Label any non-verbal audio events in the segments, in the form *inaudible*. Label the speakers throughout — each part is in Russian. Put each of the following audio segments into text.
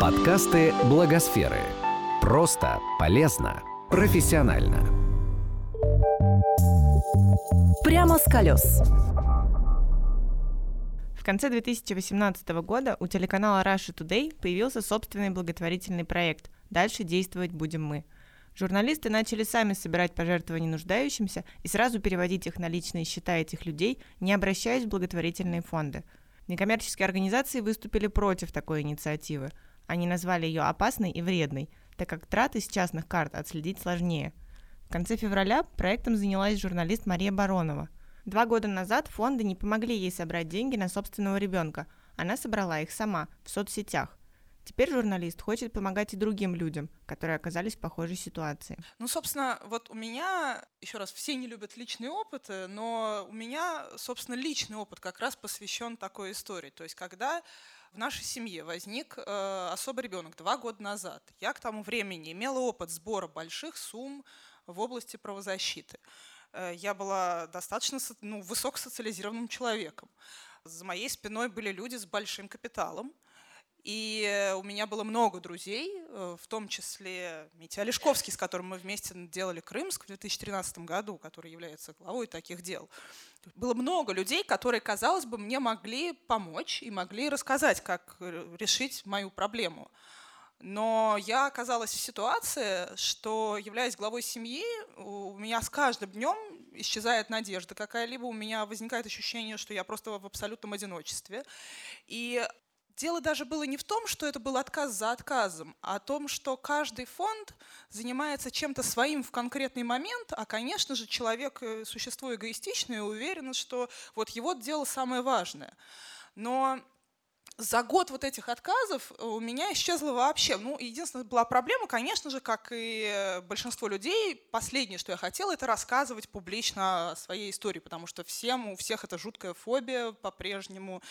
Speaker 1: Подкасты Благосферы. Просто, полезно, профессионально.
Speaker 2: Прямо с колес.
Speaker 3: В конце 2018 года у телеканала Russia Today появился собственный благотворительный проект «Дальше действовать будем мы». Журналисты начали сами собирать пожертвования нуждающимся и сразу переводить их на личные счета этих людей, не обращаясь в благотворительные фонды. Некоммерческие организации выступили против такой инициативы – они назвали ее опасной и вредной, так как траты с частных карт отследить сложнее. В конце февраля проектом занялась журналист Мария Баронова. Два года назад фонды не помогли ей собрать деньги на собственного ребенка. Она собрала их сама, в соцсетях. Теперь журналист хочет помогать и другим людям, которые оказались в похожей ситуации.
Speaker 4: Ну, собственно, вот у меня, еще раз, все не любят личные опыты, но у меня, собственно, личный опыт как раз посвящен такой истории. То есть, когда в нашей семье возник э, особый ребенок два года назад. Я к тому времени имела опыт сбора больших сумм в области правозащиты. Э, я была достаточно ну, высокосоциализированным человеком. За моей спиной были люди с большим капиталом. И у меня было много друзей, э, в том числе Митя Олешковский, с которым мы вместе делали Крымск в 2013 году, который является главой таких дел. Было много людей, которые, казалось бы, мне могли помочь и могли рассказать, как э, решить мою проблему. Но я оказалась в ситуации, что, являясь главой семьи, у меня с каждым днем исчезает надежда какая-либо, у меня возникает ощущение, что я просто в абсолютном одиночестве. И Дело даже было не в том, что это был отказ за отказом, а о том, что каждый фонд занимается чем-то своим в конкретный момент, а, конечно же, человек э, – существо эгоистичное и уверен, что вот его дело самое важное. Но за год вот этих отказов у меня исчезло вообще. Ну, единственная была проблема, конечно же, как и большинство людей, последнее, что я хотела, это рассказывать публично о своей истории, потому что всем, у всех это жуткая фобия по-прежнему.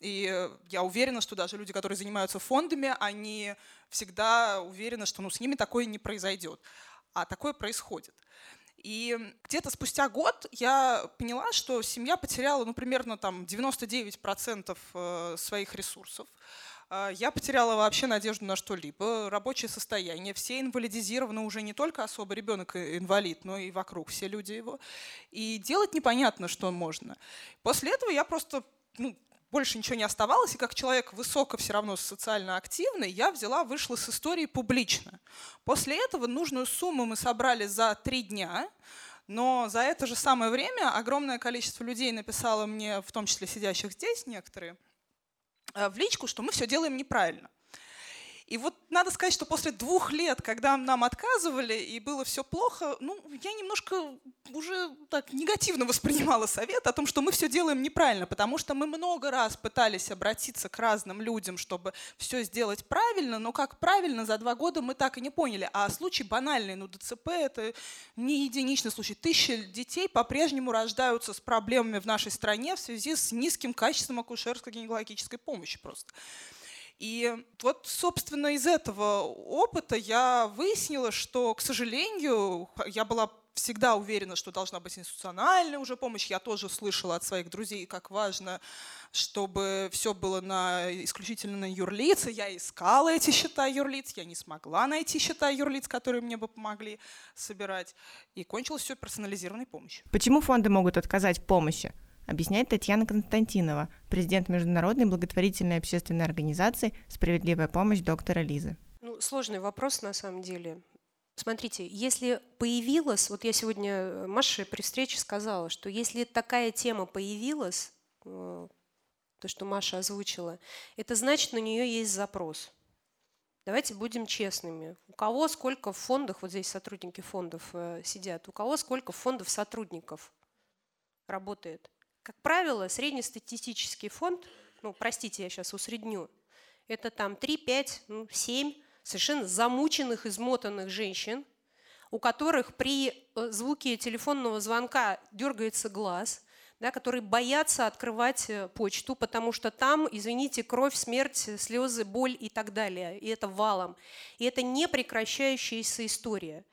Speaker 4: И я уверена, что даже люди, которые занимаются фондами, они всегда уверены, что ну, с ними такое не произойдет. А такое происходит. И где-то спустя год я поняла, что семья потеряла, ну, примерно там 99% э, своих ресурсов. А, я потеряла вообще надежду на что-либо, рабочее состояние. Все инвалидизированы уже не только особо ребенок инвалид, но и вокруг все люди его. И делать непонятно, что можно. После этого я просто ну, больше ничего не оставалось, и как человек высоко все равно социально активный, я взяла, вышла с истории публично. После этого нужную сумму мы собрали за три дня, но за это же самое время огромное количество людей написало мне, в том числе сидящих здесь некоторые, э, в личку, что мы все делаем неправильно. И вот надо сказать, что после двух лет, когда нам отказывали и было все плохо, ну, я немножко уже так негативно воспринимала совет о том, что мы все делаем неправильно, потому что мы много раз пытались обратиться к разным людям, чтобы все сделать правильно, но как правильно за два года мы так и не поняли. А случай банальный, ну, ДЦП – это не единичный случай. Тысячи детей по-прежнему рождаются с проблемами в нашей стране в связи с низким качеством акушерско-гинекологической помощи просто. И вот, собственно, из этого опыта я выяснила, что, к сожалению, я была всегда уверена, что должна быть институциональная уже помощь. Я тоже слышала от своих друзей, как важно, чтобы все было на, исключительно на юрлиц. Я искала эти счета юрлиц, я не смогла найти счета юрлиц, которые мне бы помогли собирать. И кончилось все персонализированной помощью.
Speaker 3: Почему фонды могут отказать помощи? Объясняет Татьяна Константинова, президент Международной благотворительной общественной организации «Справедливая помощь» доктора Лизы.
Speaker 5: Ну, сложный вопрос на самом деле. Смотрите, если появилась, вот я сегодня э, Маше при встрече сказала, что если такая тема появилась, э, то, что Маша озвучила, это значит, на нее есть запрос. Давайте будем честными. У кого сколько в фондах, вот здесь сотрудники фондов э, сидят, у кого сколько фондов сотрудников работает? Как правило, среднестатистический фонд, ну, простите, я сейчас усредню, это там 3, 5, ну, 7 совершенно замученных, измотанных женщин, у которых при э, звуке телефонного звонка дергается глаз, да, которые боятся открывать э, почту, потому что там, извините, кровь, смерть, слезы, боль и так далее. И это валом. И это непрекращающаяся история.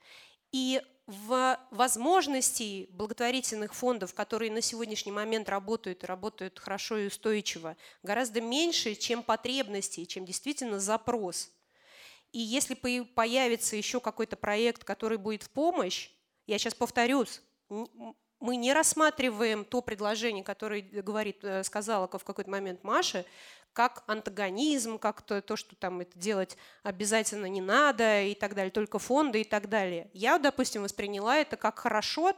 Speaker 5: И в возможностей благотворительных фондов, которые на сегодняшний момент работают работают хорошо и устойчиво, гораздо меньше, чем потребностей, чем действительно запрос. И если появится еще какой-то проект, который будет в помощь, я сейчас повторюсь, мы не рассматриваем то предложение, которое говорит, э, сказала в какой-то момент Маша, как антагонизм, как то, то, что там это делать обязательно не надо и так далее, только фонды и так далее. Я, допустим, восприняла это как хорошо,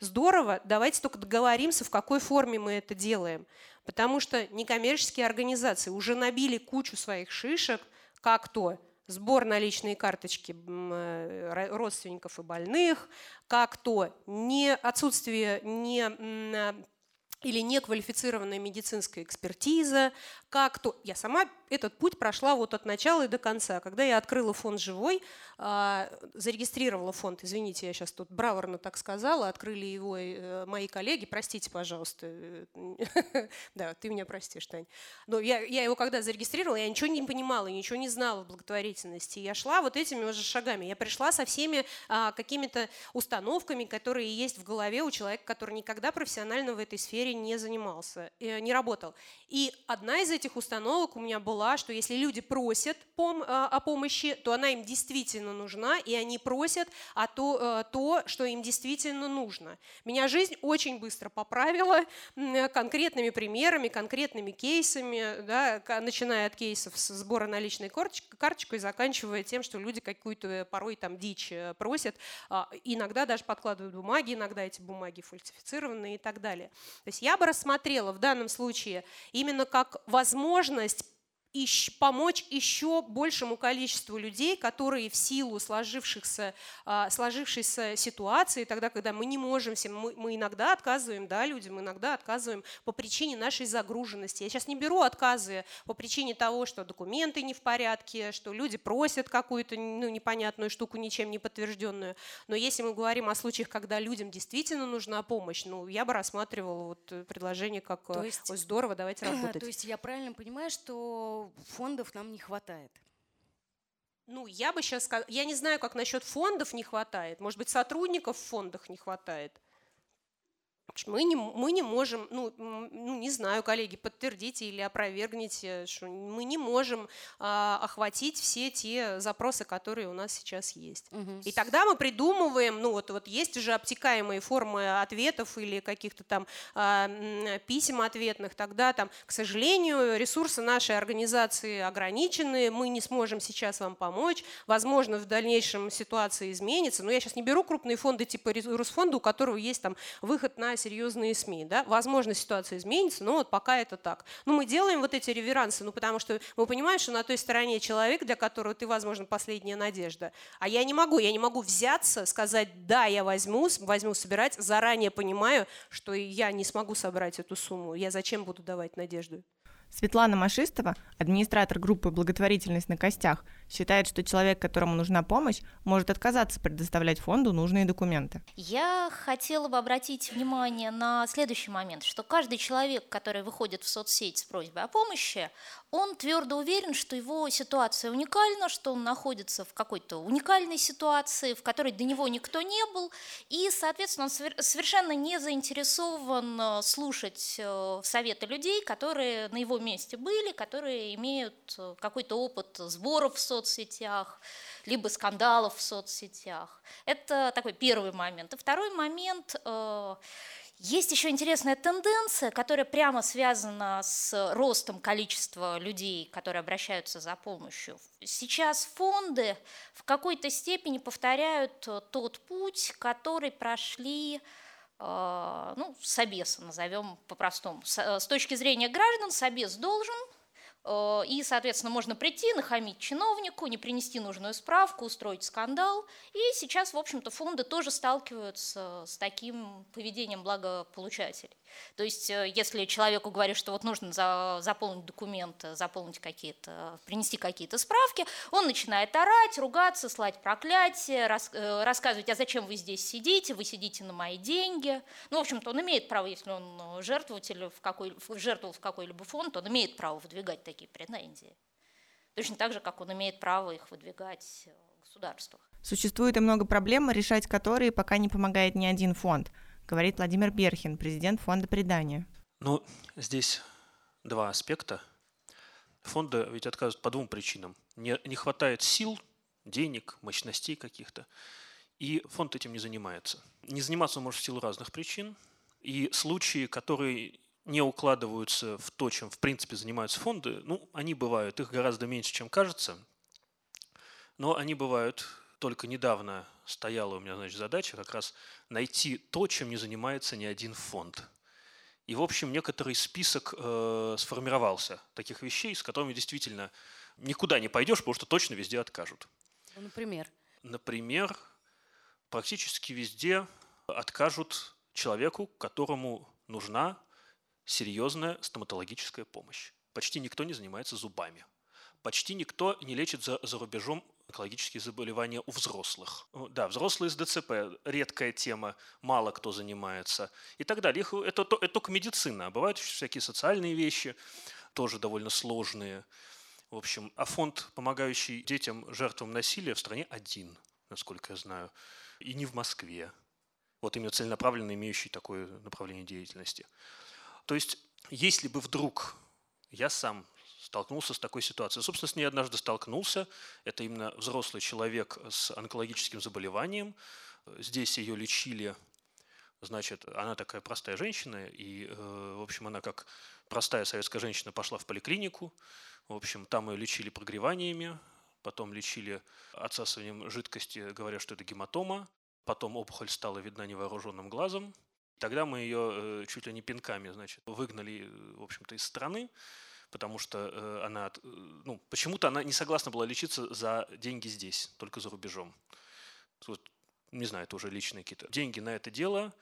Speaker 5: здорово, давайте только договоримся, в какой форме мы это делаем. Потому что некоммерческие организации уже набили кучу своих шишек, как то сбор наличные карточки э, родственников и больных, как то не отсутствие не или неквалифицированная медицинская экспертиза, как то... Я сама этот путь прошла вот от начала и до конца. Когда я открыла фонд «Живой», а, зарегистрировала фонд, извините, я сейчас тут браворно так сказала, открыли его э, мои коллеги, простите, пожалуйста. *laughs* Да, ты меня простишь, Тань. Но я, я его когда зарегистрировала, я ничего не понимала, ничего не знала в благотворительности. Я шла вот этими уже шагами. Я пришла со всеми а, какими-то установками, которые есть в голове у человека, который никогда профессионально в этой сфере не занимался, э, не работал. И одна из этих установок у меня была, что если люди просят пом а, о помощи, то она им действительно нужна, и они просят о то, э, то, что им действительно нужно. Меня жизнь очень быстро поправила конкретными примерами, конкретными кейсами, да, начиная от кейсов сбора наличной карточкой, заканчивая тем, что люди какую-то порой там дичь э, просят, а, иногда даже подкладывают бумаги, иногда эти бумаги фальсифицированные и так далее. То есть я бы рассмотрела в данном случае именно как возможность возможность помочь еще большему количеству людей, которые в силу сложившихся, а, сложившейся ситуации, тогда, когда мы не можем, мы, мы иногда отказываем да, людям, иногда отказываем по причине нашей загруженности. Я сейчас не беру отказы по причине того, что документы не в порядке, что люди просят какую-то ну, непонятную штуку, ничем не подтвержденную. Но если мы говорим о случаях, когда людям действительно нужна помощь, ну, я бы рассматривала вот предложение как то есть, здорово, давайте *clears throat* работать.
Speaker 6: То есть я правильно понимаю, что фондов нам не хватает.
Speaker 5: Ну, я бы сейчас сказала, я не знаю, как насчет фондов не хватает. Может быть, сотрудников в фондах не хватает. Мы не, мы не можем, ну, ну, не знаю, коллеги, подтвердите или опровергните, что мы не можем а, охватить все те запросы, которые у нас сейчас есть. Угу. И тогда мы придумываем, ну вот, вот есть уже обтекаемые формы ответов или каких-то там а, писем ответных, тогда там, к сожалению, ресурсы нашей организации ограничены, мы не сможем сейчас вам помочь, возможно, в дальнейшем ситуация изменится, но я сейчас не беру крупные фонды типа Русфонда, у которого есть там выход на серьезные СМИ. Да? Возможно, ситуация изменится, но вот пока это так. Ну, мы делаем вот эти реверансы, ну, потому что мы понимаем, что на той стороне человек, для которого ты, возможно, последняя надежда. А я не могу, я не могу взяться, сказать, да, я возьму, возьму собирать, заранее понимаю, что я не смогу собрать эту сумму. Я зачем буду давать надежду?
Speaker 3: Светлана Машистова, администратор группы «Благотворительность на костях», считает, что человек, которому нужна помощь, может отказаться предоставлять фонду нужные документы.
Speaker 7: Я хотела бы обратить внимание на следующий момент, что каждый человек, который выходит в соцсеть с просьбой о помощи, он твердо уверен, что его ситуация уникальна, что он находится в какой-то уникальной ситуации, в которой до него никто не был, и, соответственно, он совершенно не заинтересован э, слушать э, советы людей, которые на его месте были, которые имеют э, какой-то опыт сборов в соцсетях, либо скандалов в соцсетях. Это такой первый момент. И второй момент есть еще интересная тенденция, которая прямо связана с ростом количества людей, которые обращаются за помощью. Сейчас фонды в какой-то степени повторяют тот путь, который прошли э, ну, Собеса, назовем по-простому. С точки зрения граждан, Собес должен Э, и, соответственно, можно прийти, нахамить чиновнику, не принести нужную справку, устроить скандал. И сейчас, в общем-то, фонды тоже сталкиваются с таким поведением благополучателей. То есть, э, если человеку говорят, что вот нужно заполнить документы, заполнить какие-то, принести какие-то справки, он начинает орать, ругаться, слать проклятие, рас, э, рассказывать, а зачем вы здесь сидите, вы сидите на мои деньги. Ну, в общем-то, он имеет право, если он жертвователь, в какой, жертвовал в какой-либо фонд, он имеет право выдвигать такие претензии. Точно так же, как он имеет право их выдвигать в государствах.
Speaker 3: Существует и много проблем, решать которые пока не помогает ни один фонд – говорит Владимир Берхин, президент фонда предания.
Speaker 8: Ну, здесь два аспекта. Фонды ведь отказывают по двум причинам. Не, не хватает сил денег, мощностей каких-то. И фонд этим не занимается. Не заниматься он может в силу разных причин. И случаи, которые не укладываются в то, чем в принципе занимаются фонды, ну, они бывают, их гораздо меньше, чем кажется, но они бывают. Только недавно стояла у меня, значит, задача как раз найти то, чем не занимается ни один фонд. И, в общем, некоторый список э, сформировался таких вещей, с которыми действительно никуда не пойдешь, потому что точно везде откажут.
Speaker 6: Ну, например?
Speaker 8: Например, практически везде откажут человеку, которому нужна серьезная стоматологическая помощь. Почти никто не занимается зубами. Почти никто не лечит за, за рубежом онкологические заболевания у взрослых. Да, взрослые с ДЦП – редкая тема, мало кто занимается и так далее. Их, это, это только медицина, а бывают еще всякие социальные вещи, тоже довольно сложные. В общем, а фонд, помогающий детям, жертвам насилия, в стране один, насколько я знаю, и не в Москве. Вот именно целенаправленно имеющий такое направление деятельности. То есть, если бы вдруг я сам столкнулся с такой ситуацией. Собственно, с ней однажды столкнулся. Это именно взрослый человек с онкологическим заболеванием. Здесь ее лечили, значит, она такая простая женщина, и, э, в общем, она как простая советская женщина пошла в поликлинику. В общем, там ее лечили прогреваниями, потом лечили отсасыванием жидкости, говоря, что это гематома. Потом опухоль стала видна невооруженным глазом. Тогда мы ее э, чуть ли не пинками, значит, выгнали, э, в общем-то, из страны потому что э, она, э, ну, почему-то она не согласна была лечиться за деньги здесь, только за рубежом. Вот, не знаю, это уже личные какие-то. Деньги на это дело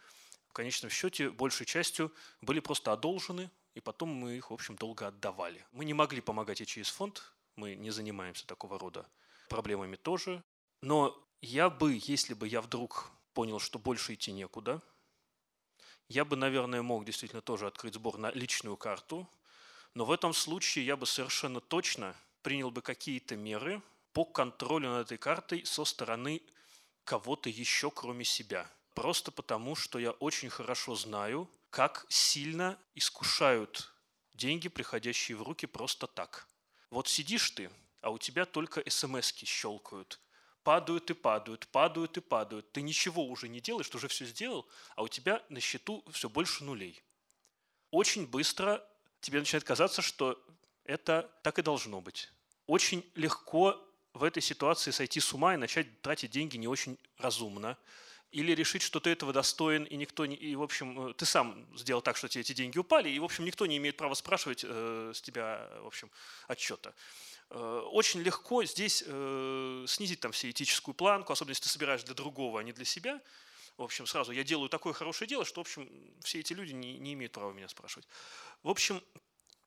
Speaker 8: в конечном счете большей частью были просто одолжены, и потом мы их, в общем, долго отдавали. Мы не могли помогать и через фонд, мы не занимаемся такого рода проблемами тоже. Но я бы, если бы я вдруг понял, что больше идти некуда, я бы, наверное, мог действительно тоже открыть сбор на личную карту, но в этом случае я бы совершенно точно принял бы какие-то меры по контролю над этой картой со стороны кого-то еще, кроме себя. Просто потому, что я очень хорошо знаю, как сильно искушают деньги, приходящие в руки просто так. Вот сидишь ты, а у тебя только смс щелкают. Падают и падают, падают и падают. Ты ничего уже не делаешь, ты уже все сделал, а у тебя на счету все больше нулей. Очень быстро тебе начинает казаться, что это так и должно быть. Очень легко в этой ситуации сойти с ума и начать тратить деньги не очень разумно. Или решить, что ты этого достоин, и никто не, и, в общем, э, ты сам сделал так, что тебе эти деньги упали, и, в общем, никто не имеет права спрашивать э, с тебя, в общем, отчета. Э, очень легко здесь э, снизить там все этическую планку, особенно если ты собираешь для другого, а не для себя. В общем, сразу я делаю такое хорошее дело, что, в общем, все эти люди не, не имеют права меня спрашивать. В общем,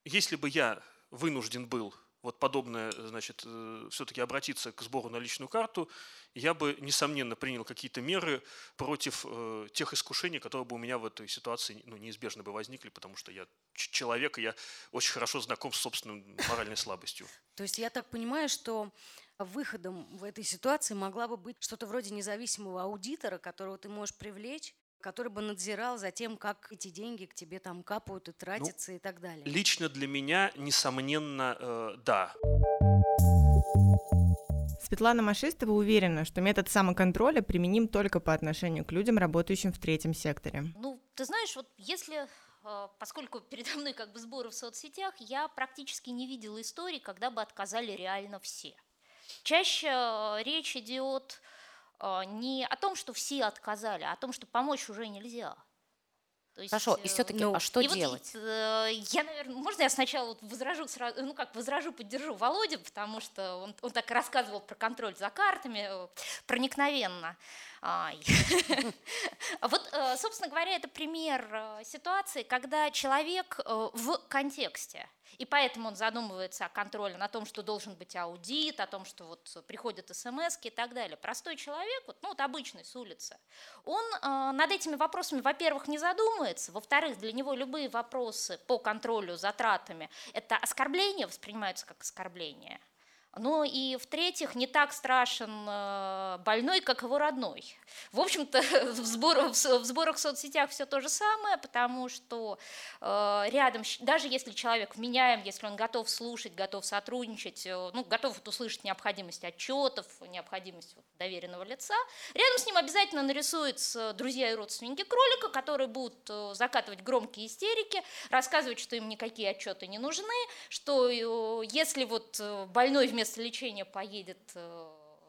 Speaker 8: если бы я вынужден был вот подобное, значит, э, все-таки обратиться к сбору на личную карту, я бы, несомненно, принял какие-то меры против э, тех искушений, которые бы у меня в этой ситуации ну, неизбежно бы возникли, потому что я человек, и я очень хорошо знаком с собственной моральной слабостью.
Speaker 6: То есть я так понимаю, что выходом в этой ситуации могла бы быть что-то вроде независимого аудитора, которого ты можешь привлечь, который бы надзирал за тем, как эти деньги к тебе там капают и тратятся ну, и так далее.
Speaker 8: Лично для меня, несомненно, э, да.
Speaker 3: Светлана Машистова уверена, что метод самоконтроля применим только по отношению к людям, работающим в третьем секторе.
Speaker 7: Ну, ты знаешь, вот если э, поскольку передо мной как бы сборы в соцсетях, я практически не видела истории, когда бы отказали реально все. Чаще э, речь идет а, не о том, что все отказали, а о том, что помочь уже нельзя.
Speaker 6: То есть, Хорошо, и э, все-таки, ну, а что делать?
Speaker 7: Вот, э, я, наверное, можно я сначала возражу, сразу, ну как возражу, поддержу Володю, потому что он, он так рассказывал про контроль за картами э, проникновенно. *laughs* Вот, собственно говоря, это пример ситуации, когда человек в контексте и поэтому он задумывается о контроле, на том, что должен быть аудит, о том, что вот приходят смс и так далее. Простой человек, вот, ну вот обычный с улицы, он э, над этими вопросами, во-первых, не задумывается, во-вторых, для него любые вопросы по контролю затратами – это оскорбление, воспринимаются как оскорбление. Ну и в-третьих, не так страшен э, больной, как его родной. В общем-то, *laughs* в, сбор, в сборах в соцсетях все то же самое, потому что э, рядом, даже если человек вменяем, если он готов слушать, готов сотрудничать, э, ну, готов вот услышать необходимость отчетов, необходимость вот, доверенного лица, рядом с ним обязательно нарисуются друзья и родственники кролика, которые будут закатывать громкие истерики, рассказывать, что им никакие отчеты не нужны, что если вот больной вместо вместо лечения поедет э,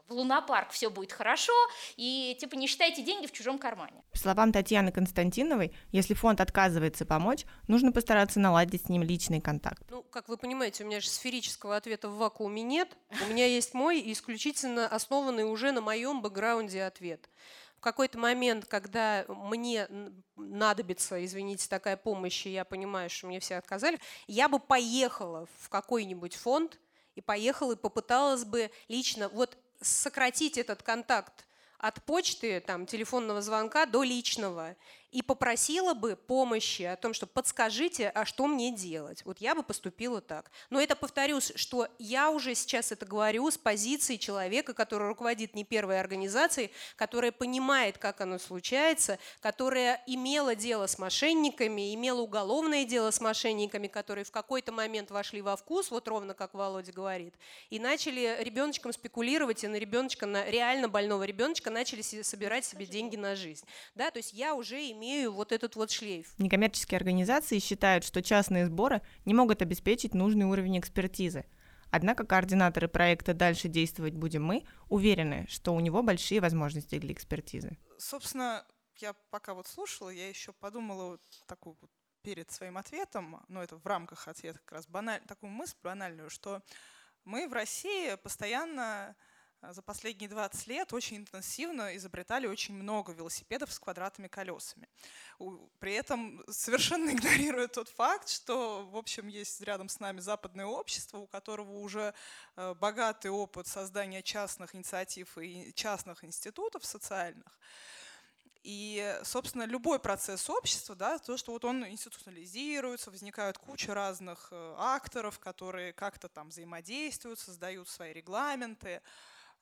Speaker 7: в лунопарк, все будет хорошо, и типа не считайте деньги в чужом кармане.
Speaker 3: По словам Татьяны Константиновой, если фонд отказывается помочь, нужно постараться наладить с ним личный контакт.
Speaker 5: Ну, как вы понимаете, у меня же сферического ответа в вакууме нет. У меня есть мой исключительно основанный уже на моем бэкграунде ответ. В какой-то момент, когда мне надобится, извините, такая помощь, и я понимаю, что мне все отказали, я бы поехала в какой-нибудь фонд, и поехала и попыталась бы лично вот сократить этот контакт от почты, там, телефонного звонка до личного и попросила бы помощи о том, что подскажите, а что мне делать. Вот я бы поступила так. Но это, повторюсь, что я уже сейчас это говорю с позиции человека, который руководит не первой организацией, которая понимает, как оно случается, которая имела дело с мошенниками, имела уголовное дело с мошенниками, которые в какой-то момент вошли во вкус, вот ровно как Володя говорит, и начали ребеночком спекулировать, и на ребеночка, на реально больного ребеночка начали собирать себе деньги на жизнь. Да, то есть я уже имею имею вот этот вот шлейф.
Speaker 3: Некоммерческие организации считают, что частные сборы не могут обеспечить нужный уровень экспертизы. Однако координаторы проекта «Дальше действовать будем мы» уверены, что у него большие возможности для экспертизы.
Speaker 4: Собственно, я пока вот слушала, я еще подумала вот такую вот перед своим ответом, но это в рамках ответа как раз баналь, такую мысль банальную, что мы в России постоянно за последние 20 лет очень интенсивно изобретали очень много велосипедов с квадратными колесами. При этом совершенно *laughs* игнорируя тот факт, что, в общем, есть рядом с нами западное общество, у которого уже э, богатый опыт создания частных инициатив и частных институтов социальных. И, собственно, любой процесс общества, да, то, что вот он институционализируется, возникают куча разных э, акторов, которые как-то там взаимодействуют, создают свои регламенты,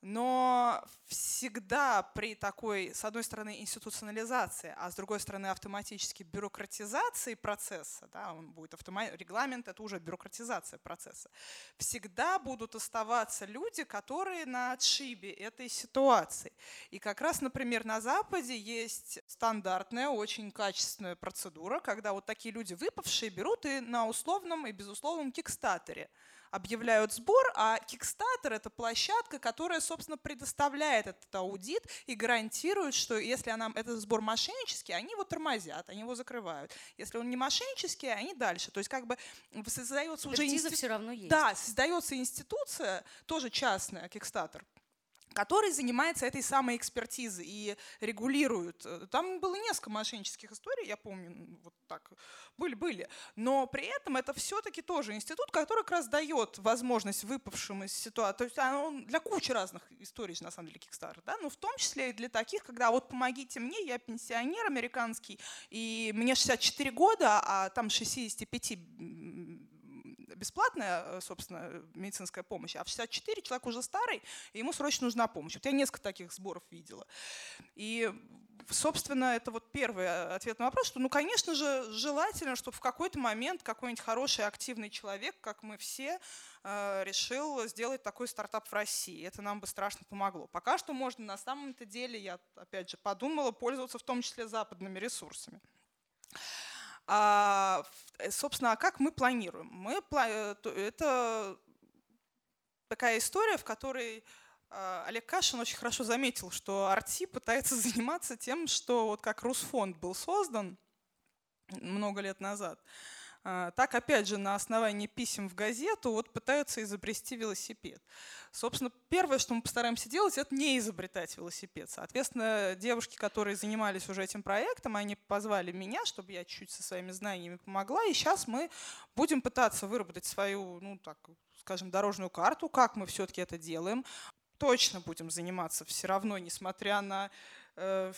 Speaker 4: но всегда при такой, с одной стороны, институционализации, а с другой стороны, автоматически бюрократизации процесса, да, он будет автомат, регламент, это уже бюрократизация процесса, всегда будут оставаться люди, которые на отшибе этой ситуации. И как раз, например, на Западе есть стандартная, очень качественная процедура, когда вот такие люди выпавшие берут и на условном и безусловном кикстатере – объявляют сбор, а Kickstarter — это площадка, которая, собственно, предоставляет этот аудит и гарантирует, что если она, этот сбор мошеннический, они его тормозят, они его закрывают. Если он не мошеннический, они дальше. То есть как бы создается уже...
Speaker 6: Институт... все равно есть.
Speaker 4: Да, создается институция, тоже частная, Kickstarter, который занимается этой самой экспертизой и регулирует. Там было несколько мошеннических историй, я помню, вот так были-были. Но при этом это все-таки тоже институт, который как раз дает возможность выпавшим из ситуации. То есть он для кучи разных историй, на самом деле, Kickstarter, да, но в том числе и для таких, когда вот помогите мне, я пенсионер американский, и мне 64 года, а там 65 бесплатная, э, собственно, медицинская помощь, а в 64 человек уже старый, и ему срочно нужна помощь. Вот я несколько таких сборов видела. И собственно, это вот первый э, ответ на вопрос, что, ну, конечно же, желательно, чтобы в какой-то момент какой-нибудь хороший, активный человек, как мы все, э, решил сделать такой стартап в России. Это нам бы страшно помогло. Пока что можно на самом-то деле, я опять же подумала, пользоваться в том числе западными ресурсами. А, э, собственно, а как мы планируем? Мы, э, это такая история, в которой а, Олег Кашин очень хорошо заметил, что Арти пытается *laughs* заниматься тем, что вот как Русфонд был создан много лет назад, так, опять же, на основании писем в газету вот пытаются изобрести велосипед. Собственно, первое, что мы постараемся делать, это не изобретать велосипед. Соответственно, девушки, которые занимались уже этим проектом, они позвали меня, чтобы я чуть-чуть со своими знаниями помогла. И сейчас мы будем пытаться выработать свою, ну так, скажем, дорожную карту, как мы все-таки это делаем. Точно будем заниматься все равно, несмотря на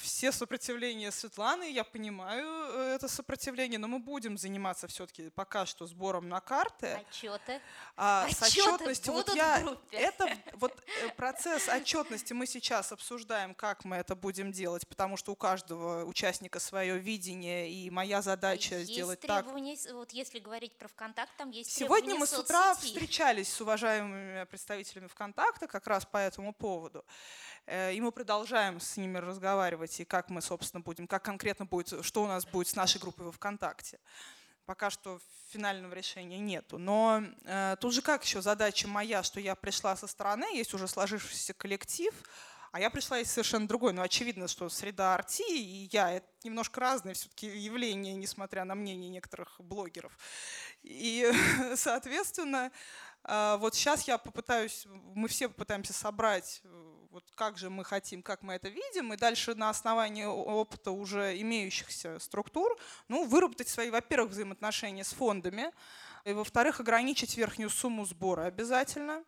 Speaker 4: все сопротивления Светланы, я понимаю э, это сопротивление, но мы будем заниматься все-таки пока что сбором на карты.
Speaker 7: Отчеты.
Speaker 4: А,
Speaker 7: Отчеты
Speaker 4: с отчетностью, вот я, это *laughs* вот э, процесс отчетности мы сейчас обсуждаем, как мы это будем делать, потому что у каждого участника свое видение, и моя задача
Speaker 7: Есть
Speaker 4: сделать так.
Speaker 7: вот если говорить про ВКонтакт, там есть
Speaker 4: Сегодня мы с утра
Speaker 7: соцсети.
Speaker 4: встречались с уважаемыми представителями ВКонтакта как раз по этому поводу. Э, И мы продолжаем с ними разговаривать, и как мы, собственно, будем, как конкретно будет, что у нас будет с нашей группой во ВКонтакте. Пока что финального решения нету. Но э, тут же как еще задача моя, что я пришла со стороны, есть уже сложившийся коллектив, а я пришла из совершенно другой. Но очевидно, что среда арти и я — это немножко разные все-таки явления, несмотря на мнение некоторых блогеров. И, *laughs* соответственно, а, вот сейчас я попытаюсь, мы все попытаемся собрать, э, вот как же мы хотим, как мы это видим, и дальше на основании опыта уже имеющихся структур, ну, выработать свои, во-первых, взаимоотношения с фондами, и, во-вторых, ограничить верхнюю сумму сбора обязательно.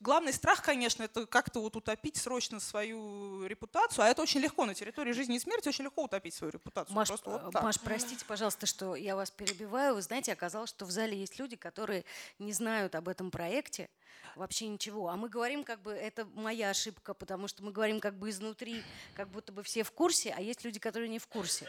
Speaker 4: Главный страх, конечно, это как-то вот утопить срочно свою репутацию, а это очень легко на территории жизни и смерти, очень легко утопить свою репутацию.
Speaker 6: Маш,
Speaker 4: Просто вот
Speaker 6: э,
Speaker 4: так.
Speaker 6: Маш, простите, пожалуйста, что я вас перебиваю. Вы знаете, оказалось, что в зале есть люди, которые не знают об этом проекте вообще ничего. А мы говорим, как бы, это моя ошибка, потому что мы говорим как бы изнутри, как будто бы все в курсе, а есть люди, которые не в курсе.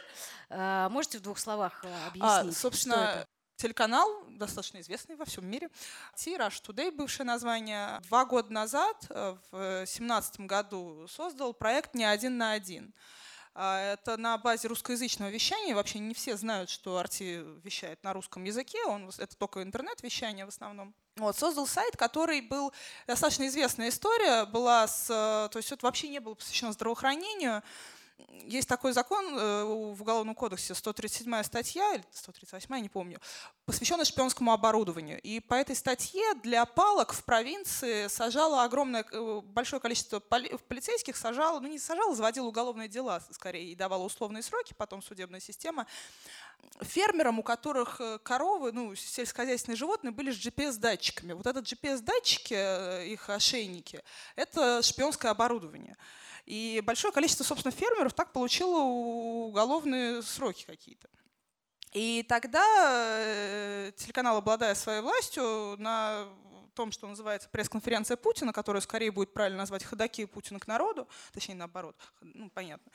Speaker 6: А, Можете в двух словах э,
Speaker 4: А,
Speaker 6: объяснить, что
Speaker 4: собственно? Телеканал, достаточно известный во всем мире, Rush Today, бывшее название, два года назад, э, в 2017 году, создал проект «Не один на один». А, Это на базе русскоязычного вещания. Вообще не все знают, что Арти вещает на русском языке. Он, это только интернет-вещание в основном. Вот, создал сайт, который был достаточно известная история, была с, э, то есть это вообще не было посвящено здравоохранению. Есть такой закон э, в Уголовном кодексе, 137 статья, или 138, я не помню, посвященная шпионскому оборудованию. И по этой статье для палок в провинции сажало огромное, э, большое количество поли- полицейских, сажало, ну не сажало, заводило уголовные дела скорее и давало условные сроки, потом судебная система фермерам, у которых э, коровы, ну, сельскохозяйственные животные были с GPS-датчиками. Вот этот GPS-датчики, их ошейники, это шпионское оборудование. И большое количество, собственно, фермеров так получило уголовные сроки какие-то. И тогда э, телеканал, обладая своей властью, на том, что называется пресс-конференция Путина, которую скорее будет правильно назвать «Ходаки Путина к народу», точнее наоборот, ну понятно.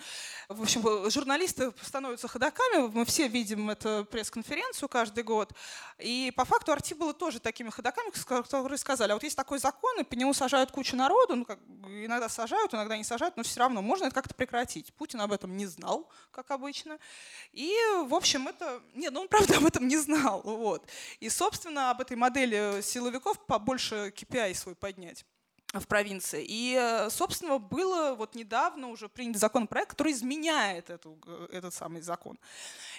Speaker 4: В общем, журналисты становятся ходаками, мы все видим эту пресс-конференцию каждый год. И по факту Арти было тоже такими ходаками, которые сказали, а вот есть такой закон, и по нему сажают кучу народу, ну как иногда сажают, иногда не сажают, но все равно можно это как-то прекратить. Путин об этом не знал, как обычно. И, в общем, это... Нет, ну он, правда, об этом не знал. Вот. И, собственно, об этой модели силовиков побольше KPI свой поднять в провинции. И, э, собственно, было вот недавно уже принят законопроект, который изменяет эту, э, этот самый закон.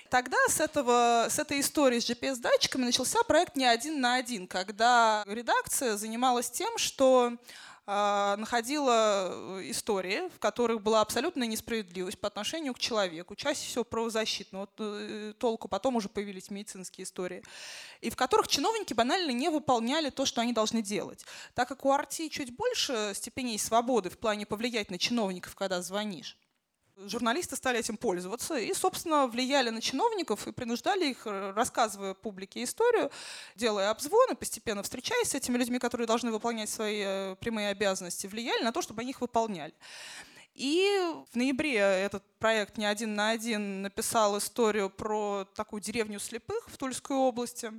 Speaker 4: Тогда с, этого, с этой истории с GPS-датчиками начался проект «Не один на один», когда редакция занималась тем, что находила э, истории, в которых была абсолютная несправедливость по отношению к человеку, чаще всего правозащитного э, толку, потом уже появились медицинские истории, и в которых чиновники банально не выполняли то, что они должны делать. Так как у Арти чуть больше степеней свободы в плане повлиять на чиновников, когда звонишь, Журналисты стали этим пользоваться и, собственно, влияли на чиновников и принуждали их, э, рассказывая публике историю, делая обзвоны, постепенно встречаясь с этими людьми, которые должны выполнять свои э, прямые обязанности, влияли на то, чтобы они их выполняли. И в ноябре этот проект «Не один на один» написал историю про такую деревню слепых в Тульской области,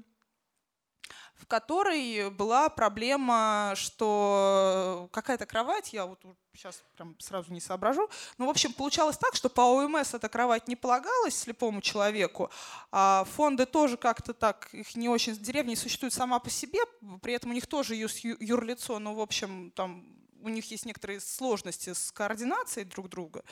Speaker 4: в которой была проблема, что какая-то кровать, я вот сейчас прям сразу не соображу, но, в общем, получалось так, что по ОМС эта кровать не полагалась слепому человеку, а фонды тоже как-то так, их не очень, деревня существует сама по себе, при этом у них тоже юрлицо, но, в общем, там у них есть некоторые сложности с координацией друг друга.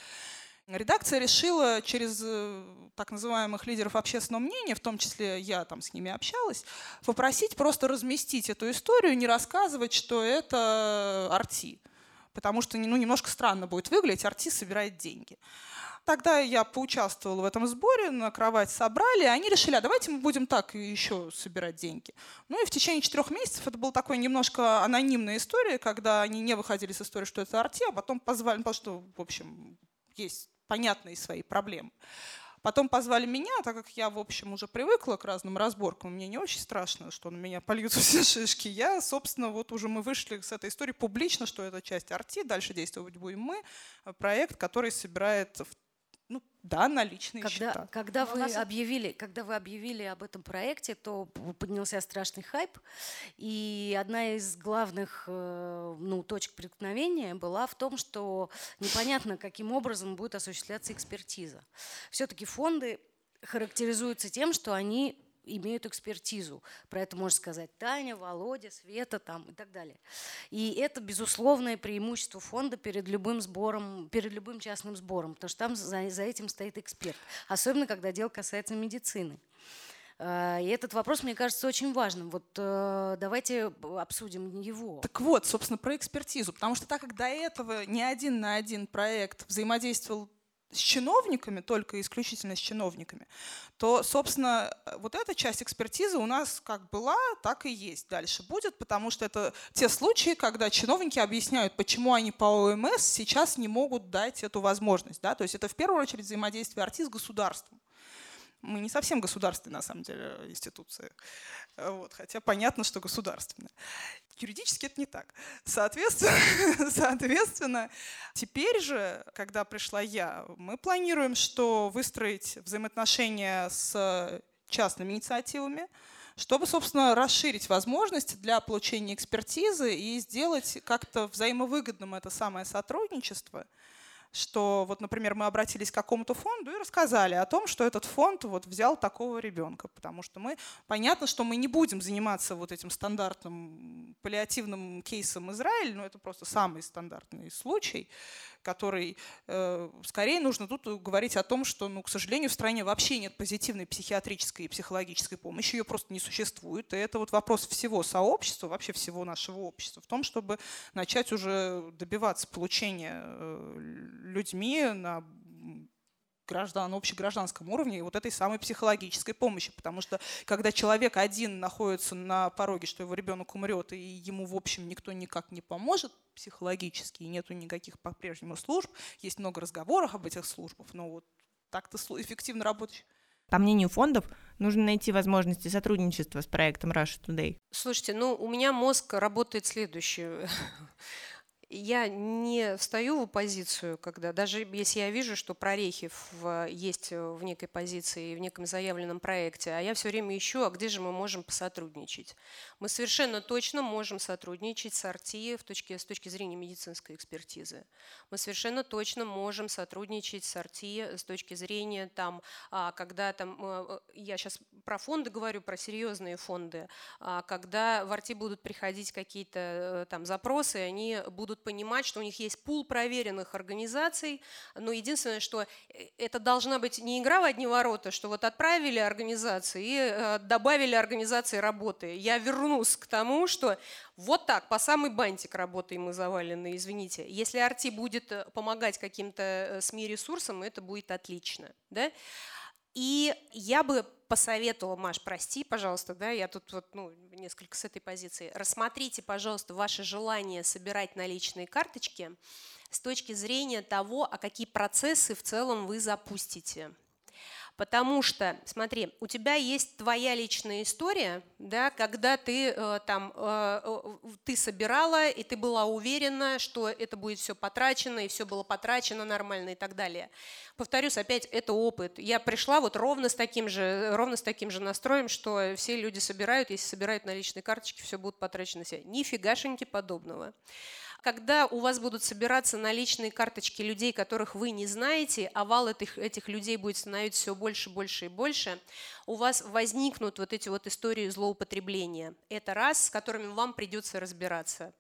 Speaker 4: Редакция решила через э, так называемых лидеров общественного мнения, в том числе я там с ними общалась, попросить просто разместить эту историю, не рассказывать, что это арти. Потому что ну, немножко странно будет выглядеть, арти собирает деньги. Тогда я поучаствовала в этом сборе, на кровать собрали, и они решили, а давайте мы будем так еще собирать деньги. Ну и в течение четырех месяцев это была такая немножко анонимная история, когда они не выходили с истории, что это арти, а потом позвали, потому что, в общем, есть понятные свои проблемы. Потом позвали меня, так как я, в общем, уже привыкла к разным разборкам, мне не очень страшно, что на меня польются *laughs* все шишки. Я, собственно, вот уже мы вышли с этой истории публично, что это часть арти, дальше действовать будем мы. Проект, который собирает ну, да, наличные
Speaker 6: когда,
Speaker 4: счета.
Speaker 6: Когда вы, нас... объявили, когда вы объявили об этом проекте, то поднялся страшный хайп, и одна из главных э, ну, точек преткновения была в том, что непонятно, каким образом будет осуществляться экспертиза. Все-таки фонды характеризуются тем, что они имеют экспертизу. Про это можно сказать Таня, Володя, Света там, и так далее. И это безусловное преимущество фонда перед любым сбором, перед любым частным сбором, потому что там за, за этим стоит эксперт. Особенно, когда дело касается медицины. А, и этот вопрос, мне кажется, очень важным. Вот э, давайте обсудим его.
Speaker 4: Так вот, собственно, про экспертизу. Потому что так как до этого ни один на один проект взаимодействовал с чиновниками, только исключительно с чиновниками, то, собственно, вот эта часть экспертизы у нас как была, так и есть дальше будет, потому что это те случаи, когда чиновники объясняют, почему они по ОМС сейчас не могут дать эту возможность. Да? То есть это в первую очередь взаимодействие артист с государством мы не совсем государственная, на самом деле, институция. Вот, хотя понятно, что государственная. Юридически это не так. Соответственно, *laughs* соответственно, теперь же, когда пришла я, мы планируем, что выстроить взаимоотношения с частными инициативами, чтобы, собственно, расширить возможности для получения экспертизы и сделать как-то взаимовыгодным это самое сотрудничество – что вот, например, мы обратились к какому-то фонду и рассказали о том, что этот фонд вот взял такого ребенка, потому что мы, понятно, что мы не будем заниматься вот этим стандартным паллиативным кейсом Израиль, но это просто самый стандартный случай, который э, скорее нужно тут говорить о том, что, ну, к сожалению, в стране вообще нет позитивной психиатрической и психологической помощи, ее просто не существует. И это вот вопрос всего сообщества, вообще всего нашего общества, в том, чтобы начать уже добиваться получения э, людьми на граждан, общегражданском уровне вот этой самой психологической помощи. Потому что когда человек один находится на пороге, что его ребенок умрет, и ему, в общем, никто никак не поможет психологически, и нету никаких по-прежнему служб, есть много разговоров об этих службах, но вот так-то эффективно работать
Speaker 3: по мнению фондов, нужно найти возможности сотрудничества с проектом Russia Today.
Speaker 5: Слушайте, ну у меня мозг работает следующее я не встаю в оппозицию, когда даже если я вижу, что прорехи в, есть в некой позиции, в неком заявленном проекте, а я все время ищу, а где же мы можем посотрудничать. Мы совершенно точно можем сотрудничать с РТИ в точке, с точки зрения медицинской экспертизы. Мы совершенно точно можем сотрудничать с РТИ с точки зрения, там, а, когда там, э, я сейчас про фонды говорю, про серьезные фонды, а, когда в РТИ будут приходить какие-то э, там запросы, они будут понимать, что у них есть пул проверенных организаций, но единственное, что э, это должна быть не игра в одни ворота, что вот отправили организации и э, добавили организации работы. Я вернусь к тому, что вот так, по самый бантик работаем мы завалены, извините. Если Арти будет э, помогать каким-то СМИ-ресурсам, это будет отлично. Да? И я бы посоветовала, Маш, прости, пожалуйста, да, я тут вот, ну, несколько с этой позиции. Рассмотрите, пожалуйста, ваше желание собирать наличные карточки с точки зрения того, а какие процессы в целом вы запустите. Потому что, смотри, у тебя есть твоя личная история, да, когда ты э, там э, э, ты собирала и ты была уверена, что это будет все потрачено и все было потрачено нормально и так далее. Повторюсь, опять это опыт. Я пришла вот ровно с таким же ровно с таким же настроем, что все люди собирают, если собирают наличные карточки, все будут потрачено все. Нифигашеньки подобного когда у вас будут собираться наличные карточки людей, которых вы не знаете, а вал этих, этих людей будет становиться все больше, больше и больше, у вас возникнут вот эти вот истории злоупотребления. Это раз, с которыми вам придется разбираться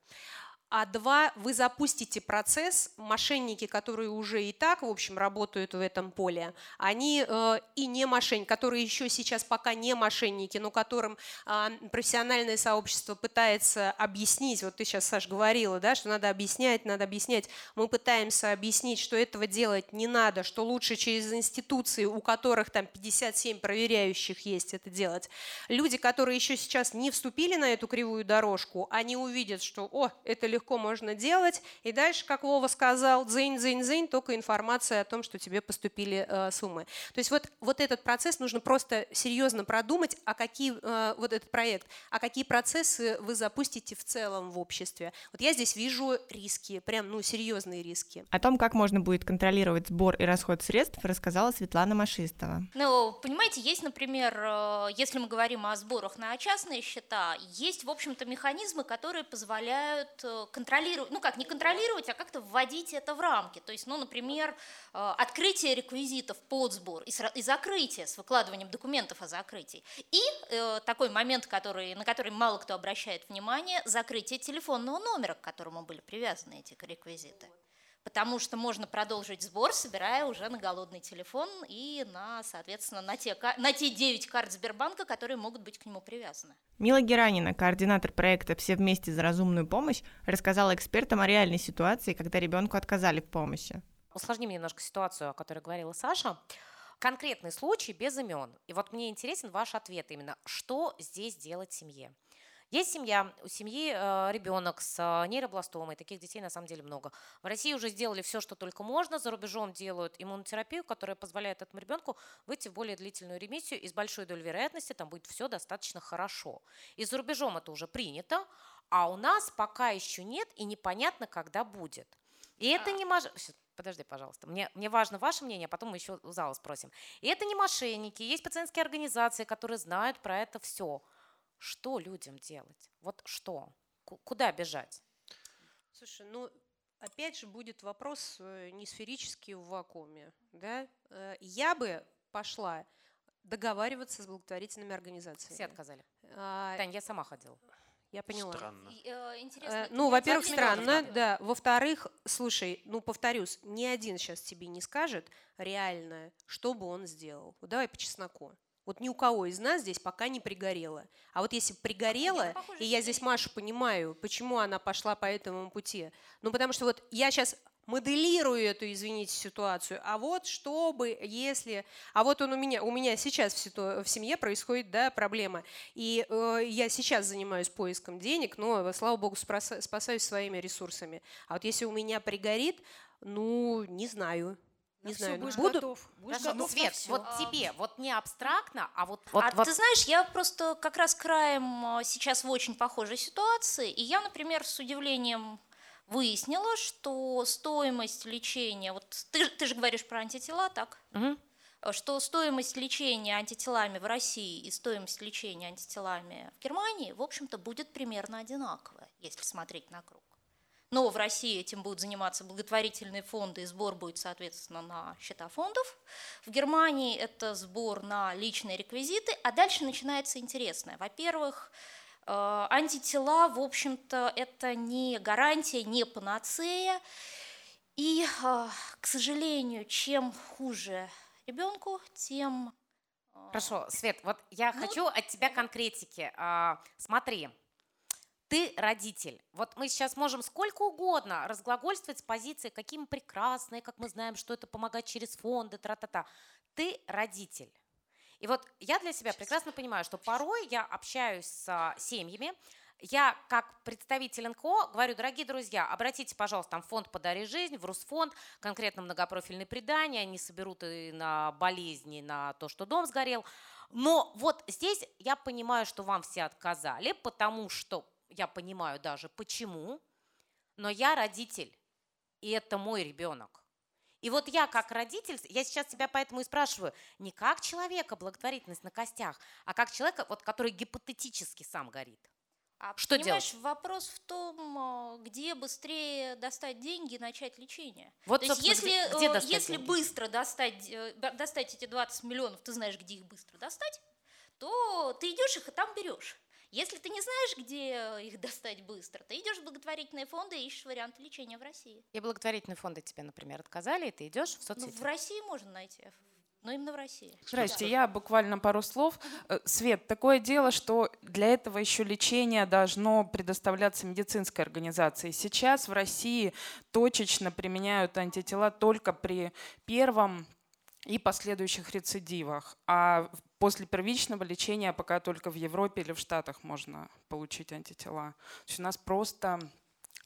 Speaker 5: а два, вы запустите процесс, мошенники, которые уже и так, в общем, работают в этом поле, они э, и не мошенники, которые еще сейчас пока не мошенники, но которым э, профессиональное сообщество пытается объяснить, вот ты сейчас, Саш, говорила, да, что надо объяснять, надо объяснять, мы пытаемся объяснить, что этого делать не надо, что лучше через институции, у которых там 57 проверяющих есть это делать. Люди, которые еще сейчас не вступили на эту кривую дорожку, они увидят, что, о, это легко, легко можно делать. И дальше, как Вова сказал, дзынь-дзынь-дзынь, только информация о том, что тебе поступили э, суммы. То есть вот, вот этот процесс нужно просто серьезно продумать, а какие, э, вот этот проект, а какие процессы вы запустите в целом в обществе. Вот я здесь вижу риски, прям ну, серьезные риски.
Speaker 3: О том, как можно будет контролировать сбор и расход средств, рассказала Светлана Машистова.
Speaker 7: Ну, понимаете, есть, например, э, если мы говорим о сборах на частные счета, есть, в общем-то, механизмы, которые позволяют э, контролировать, ну как, не контролировать, а как-то вводить это в рамки. То есть, ну, например, э, открытие реквизитов под сбор и закрытие с выкладыванием документов о закрытии. И такой момент, который, на который мало кто обращает внимание, закрытие телефонного номера, к которому были привязаны эти реквизиты потому что можно продолжить сбор, собирая уже на голодный телефон и на, соответственно, на те, на те 9 карт Сбербанка, которые могут быть к нему привязаны.
Speaker 3: Мила Геранина, координатор проекта «Все вместе за разумную помощь», рассказала экспертам о реальной ситуации, когда ребенку отказали в помощи.
Speaker 9: Усложним немножко ситуацию, о которой говорила Саша. Конкретный случай без имен. И вот мне интересен ваш ответ именно, что здесь делать семье. Есть семья, у семьи э, ребенок с э, нейробластомой, таких детей на самом деле много. В России уже сделали все, что только можно, за рубежом делают иммунотерапию, которая позволяет этому ребенку выйти в более длительную ремиссию, и с большой долей вероятности там будет все достаточно хорошо. И за рубежом это уже принято, а у нас пока еще нет и непонятно, когда будет. И это а. не мож... Подожди, пожалуйста. Мне, мне важно ваше мнение, а потом мы еще у зала спросим. И это не мошенники, есть пациентские организации, которые знают про это все. Что людям делать? Вот что? Куда бежать?
Speaker 5: Слушай, ну опять же будет вопрос э, не сферический в вакууме. Да? Э, я бы пошла договариваться с благотворительными организациями.
Speaker 9: Все отказали. А, Тань, я сама ходила.
Speaker 5: Я поняла.
Speaker 8: Странно.
Speaker 5: Э, интересно, ну, во-первых, странно, да. Во-вторых, слушай, ну, повторюсь, ни один сейчас тебе не скажет реально, что бы он сделал. Вот давай по чесноку. Вот ни у кого из нас здесь пока не пригорело. А вот если пригорело, и я здесь Машу понимаю, почему она пошла по этому пути. Ну, потому что вот я сейчас моделирую эту, извините, ситуацию. А вот чтобы, если... А вот он у меня, у меня сейчас в, ситу, в семье происходит да, проблема. И э, я сейчас занимаюсь поиском денег, но, слава богу, спасаюсь своими ресурсами. А вот если у меня пригорит, ну, не знаю. Не знаю,
Speaker 6: будешь буду... готов. Будешь
Speaker 9: Хорошо, готов Свет, вот тебе, вот не абстрактно, а вот...
Speaker 7: вот,
Speaker 9: а
Speaker 7: вот... ты знаешь, я просто как раз краем а, сейчас в очень похожей ситуации, и я, например, с удивлением выяснила, что стоимость лечения, вот ты, ты же говоришь про антитела, так? Угу. Что стоимость лечения антителами в России и стоимость лечения антителами в Германии, в общем-то, будет примерно одинаковая, если смотреть на круг. Но в России этим будут заниматься благотворительные фонды, и сбор будет, соответственно, на счета фондов. В Германии это сбор на личные реквизиты, а дальше начинается интересное. Во-первых, э, антитела, в общем-то, это не гарантия, не панацея. И, э, к сожалению, чем хуже ребенку, тем...
Speaker 9: Э, Хорошо, Свет, вот я ну, хочу от тебя конкретики. А, смотри, ты родитель. Вот мы сейчас можем сколько угодно разглагольствовать с позиции, какие мы прекрасные, как мы знаем, что это помогать через фонды, тра-та-та. Ты родитель. И вот я для себя прекрасно понимаю, что порой я общаюсь с семьями, я как представитель НКО говорю, дорогие друзья, обратите, пожалуйста, там фонд «Подари жизнь», в Русфонд, конкретно многопрофильные предания, они соберут и на болезни, на то, что дом сгорел. Но вот здесь я понимаю, что вам все отказали, потому что я понимаю даже почему, но я родитель, и это мой ребенок. И вот я как родитель, я сейчас тебя поэтому и спрашиваю, не как человека благотворительность на костях, а как человека, вот, который гипотетически сам горит.
Speaker 7: А, что понимаешь, делать? вопрос в том, а, где быстрее достать деньги и начать лечение. Вот, То есть, если, где, где если быстро достать, э, достать эти 20 миллионов, ты знаешь, где их быстро достать, то ты идешь их и там берешь. Если ты не знаешь, где их достать быстро, ты идешь в благотворительные фонды и ищешь варианты лечения в России.
Speaker 9: И благотворительные фонды тебе, например, отказали, и ты идешь в соцсети?
Speaker 7: Ну, в России можно найти, но именно в России.
Speaker 10: Здрасте, я буквально пару слов. Э, Свет, такое дело, что для этого еще лечение должно предоставляться медицинской организацией. Сейчас в России точечно применяют антитела только при первом и последующих рецидивах. А после первичного лечения пока только в Европе или в Штатах можно получить антитела. То есть у нас просто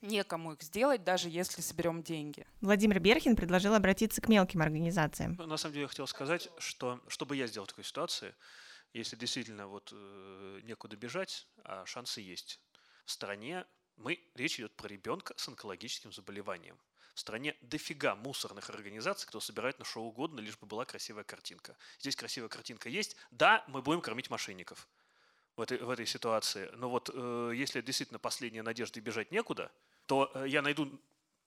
Speaker 10: некому их сделать, даже если соберем деньги.
Speaker 3: Владимир Берхин предложил обратиться к мелким организациям.
Speaker 8: На самом деле я хотел сказать, что что бы я сделал в такой ситуации, если действительно вот э, некуда бежать, а шансы есть. В стране мы, речь идет про ребенка с онкологическим заболеванием. В стране дофига мусорных организаций, кто собирает на что угодно, лишь бы была красивая картинка. Здесь красивая картинка есть. Да, мы будем кормить мошенников в этой, в этой ситуации. Но вот э, если действительно последняя надежда и бежать некуда, то э, я найду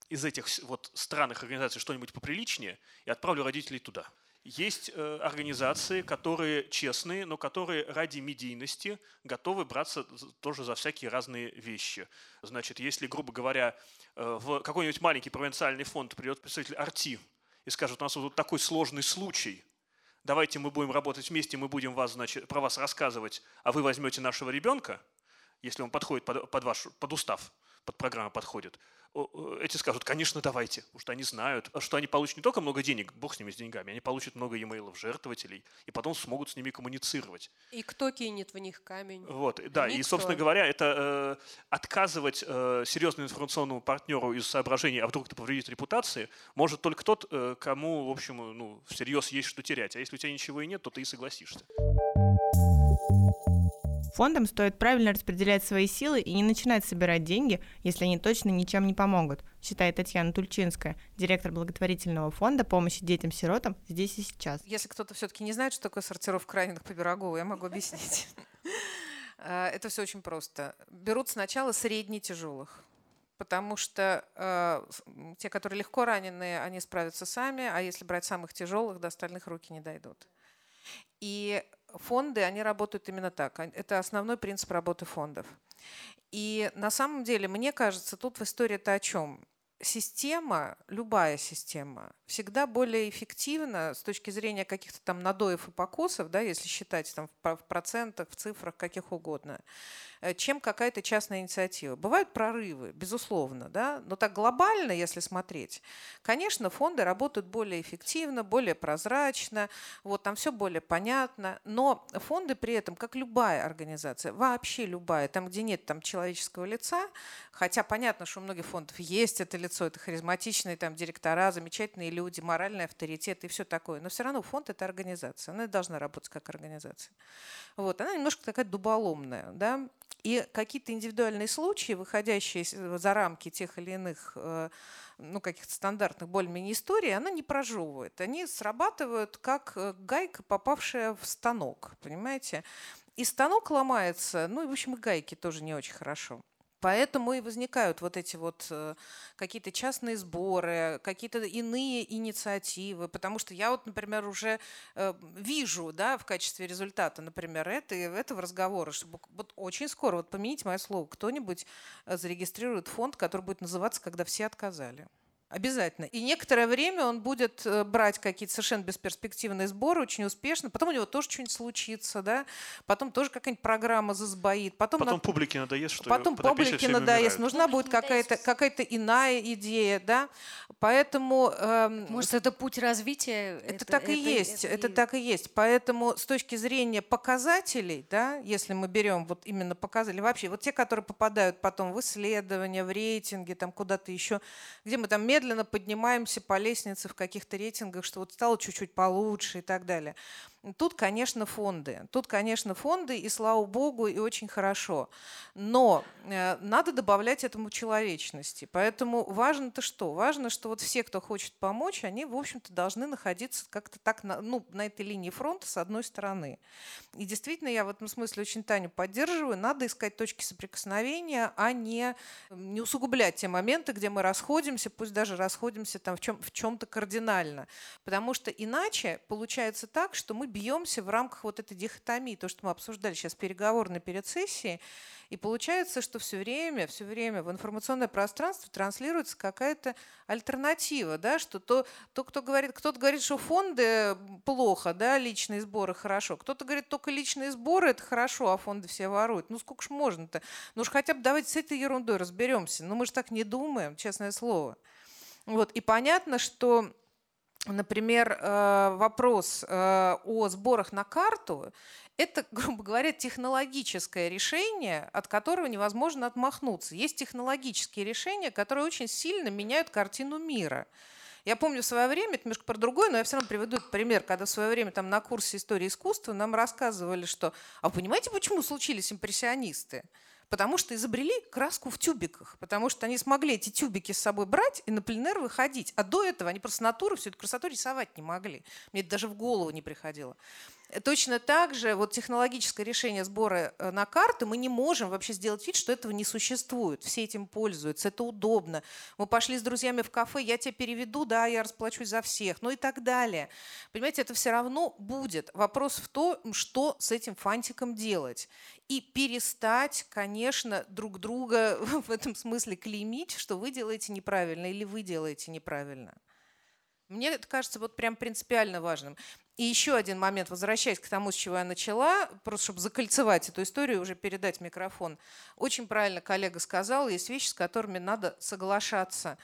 Speaker 8: из этих вот странных организаций что-нибудь поприличнее и отправлю родителей туда. Есть э, организации, которые честные, но которые ради медийности готовы браться тоже за всякие разные вещи. Значит, если, грубо говоря, э, в какой-нибудь маленький провинциальный фонд придет представитель Арти и скажет, у нас вот такой сложный случай, давайте мы будем работать вместе, мы будем вас, значит, про вас рассказывать, а вы возьмете нашего ребенка, если он подходит под, под, ваш, под устав, под программу подходит, эти скажут, конечно, давайте, потому что они знают, что они получат не только много денег, бог с ними с деньгами, они получат много e-mail жертвователей, и потом смогут с ними коммуницировать.
Speaker 5: И кто кинет в них камень?
Speaker 8: Вот, да, Никто. и, собственно говоря, это э, отказывать э, серьезному информационному партнеру из соображений, а вдруг это повредит репутации, может только тот, э, кому, в общем, ну, всерьез есть что терять. А если у тебя ничего и нет, то ты и согласишься.
Speaker 3: Фондам стоит правильно распределять свои силы и не начинать собирать деньги, если они точно ничем не помогут, считает Татьяна Тульчинская, директор благотворительного фонда помощи детям-сиротам здесь и сейчас.
Speaker 11: Если кто-то все-таки не знает, что такое сортировка раненых по Пирогову, я могу объяснить. Э, это все очень просто. Берут сначала средне тяжелых потому что э, те, которые легко раненые, они справятся сами, а если брать самых тяжелых, до остальных руки не дойдут. И фонды, они работают именно так. Это основной принцип работы фондов. И на самом деле, мне кажется, тут в истории-то о чем? Система, любая система, всегда более эффективна с точки зрения каких-то там надоев и покосов, да, если считать там в процентах, в цифрах, каких угодно, Э, чем какая-то частная инициатива. Бывают прорывы, безусловно, да, но так глобально, если смотреть, конечно, фонды работают более эффективно, более прозрачно, вот там все более понятно, но фонды при этом, как любая организация, вообще любая, там, где нет там человеческого лица, хотя понятно, что у многих фондов есть это лицо, это харизматичные там директора, замечательные люди, моральный авторитет и все такое, но все равно фонд это организация, она должна работать как организация. Вот, она немножко такая дуболомная, да, и какие-то индивидуальные случаи, выходящие за рамки тех или иных э, ну, каких-то стандартных более-менее историй, она не прожевывает. Они срабатывают как э, гайка, попавшая в станок, понимаете? И станок ломается, ну и, в общем, и гайки тоже не очень хорошо. Поэтому и возникают вот эти вот э, какие-то частные сборы, какие-то иные инициативы, потому что я вот, например, уже э, вижу, да, в качестве результата, например, это, этого разговора, что вот очень скоро, вот помяните мое слово, кто-нибудь э, зарегистрирует фонд, который будет называться «Когда все отказали». Обязательно. И некоторое время он будет э, брать какие-то совершенно бесперспективные сборы, очень успешно. Потом у него тоже что-нибудь случится, да. Потом тоже какая-нибудь программа засбоит.
Speaker 8: Потом, потом на... публике надоест, что
Speaker 11: Потом публике надоест. Нужна будет какая-то какая иная идея, да. Поэтому...
Speaker 6: Эм, Может, это путь развития?
Speaker 11: Это, это так это, и есть. Это, это так и есть. Поэтому с точки зрения показателей, да, если мы берем вот именно показатели, вообще вот те, которые попадают потом в исследования, в рейтинги, там куда-то еще, где мы там медленно поднимаемся по лестнице в каких-то рейтингах, что вот стало чуть-чуть получше и так далее. Тут, конечно, фонды. Тут, конечно, фонды, и слава богу, и очень хорошо. Но э, надо добавлять этому человечности. Поэтому важно-то что? Важно, что вот все, кто хочет помочь, они, в общем-то, должны находиться как-то так на, ну, на этой линии фронта с одной стороны. И действительно, я в этом смысле очень Таню поддерживаю. Надо искать точки соприкосновения, а не, не усугублять те моменты, где мы расходимся, пусть даже расходимся там в, чем, в чем-то кардинально. Потому что иначе получается так, что мы бьемся в рамках вот этой дихотомии, то, что мы обсуждали сейчас переговорной перед сессией, и получается, что все время, все время в информационное пространство транслируется какая-то альтернатива, да, что то, то кто говорит, кто-то говорит, что фонды плохо, да, личные сборы хорошо, кто-то говорит, только личные сборы это хорошо, а фонды все воруют. Ну сколько ж можно-то? Ну уж хотя бы давайте с этой ерундой разберемся. Ну мы же так не думаем, честное слово. Вот, и понятно, что например, э, вопрос э, о сборах на карту, это, *laughs* грубо говоря, технологическое решение, от которого невозможно отмахнуться. Есть технологические решения, которые очень сильно меняют картину мира. Я помню в свое время, это немножко про другое, но я все равно приведу пример, когда в свое время там на курсе истории искусства нам рассказывали, что, а вы понимаете, почему случились импрессионисты? Потому что изобрели краску в тюбиках, потому что они смогли эти тюбики с собой брать и на пленер выходить. А до этого они просто натуры всю эту красоту рисовать не могли. Мне это даже в голову не приходило. Точно так же вот технологическое решение сбора э, на карты мы не можем вообще сделать вид, что этого не существует. Все этим пользуются, это удобно. Мы пошли с друзьями в кафе, я тебя переведу, да, я расплачусь за всех, ну и так далее. Понимаете, это все равно будет. Вопрос в том, что с этим фантиком делать. И перестать, конечно, друг друга *laughs* в этом смысле клеймить, что вы делаете неправильно или вы делаете неправильно. Мне это кажется вот прям принципиально важным. И еще один момент, возвращаясь к тому, с чего я начала, просто чтобы закольцевать эту историю, уже передать микрофон. Очень правильно коллега сказал, есть вещи, с которыми надо соглашаться.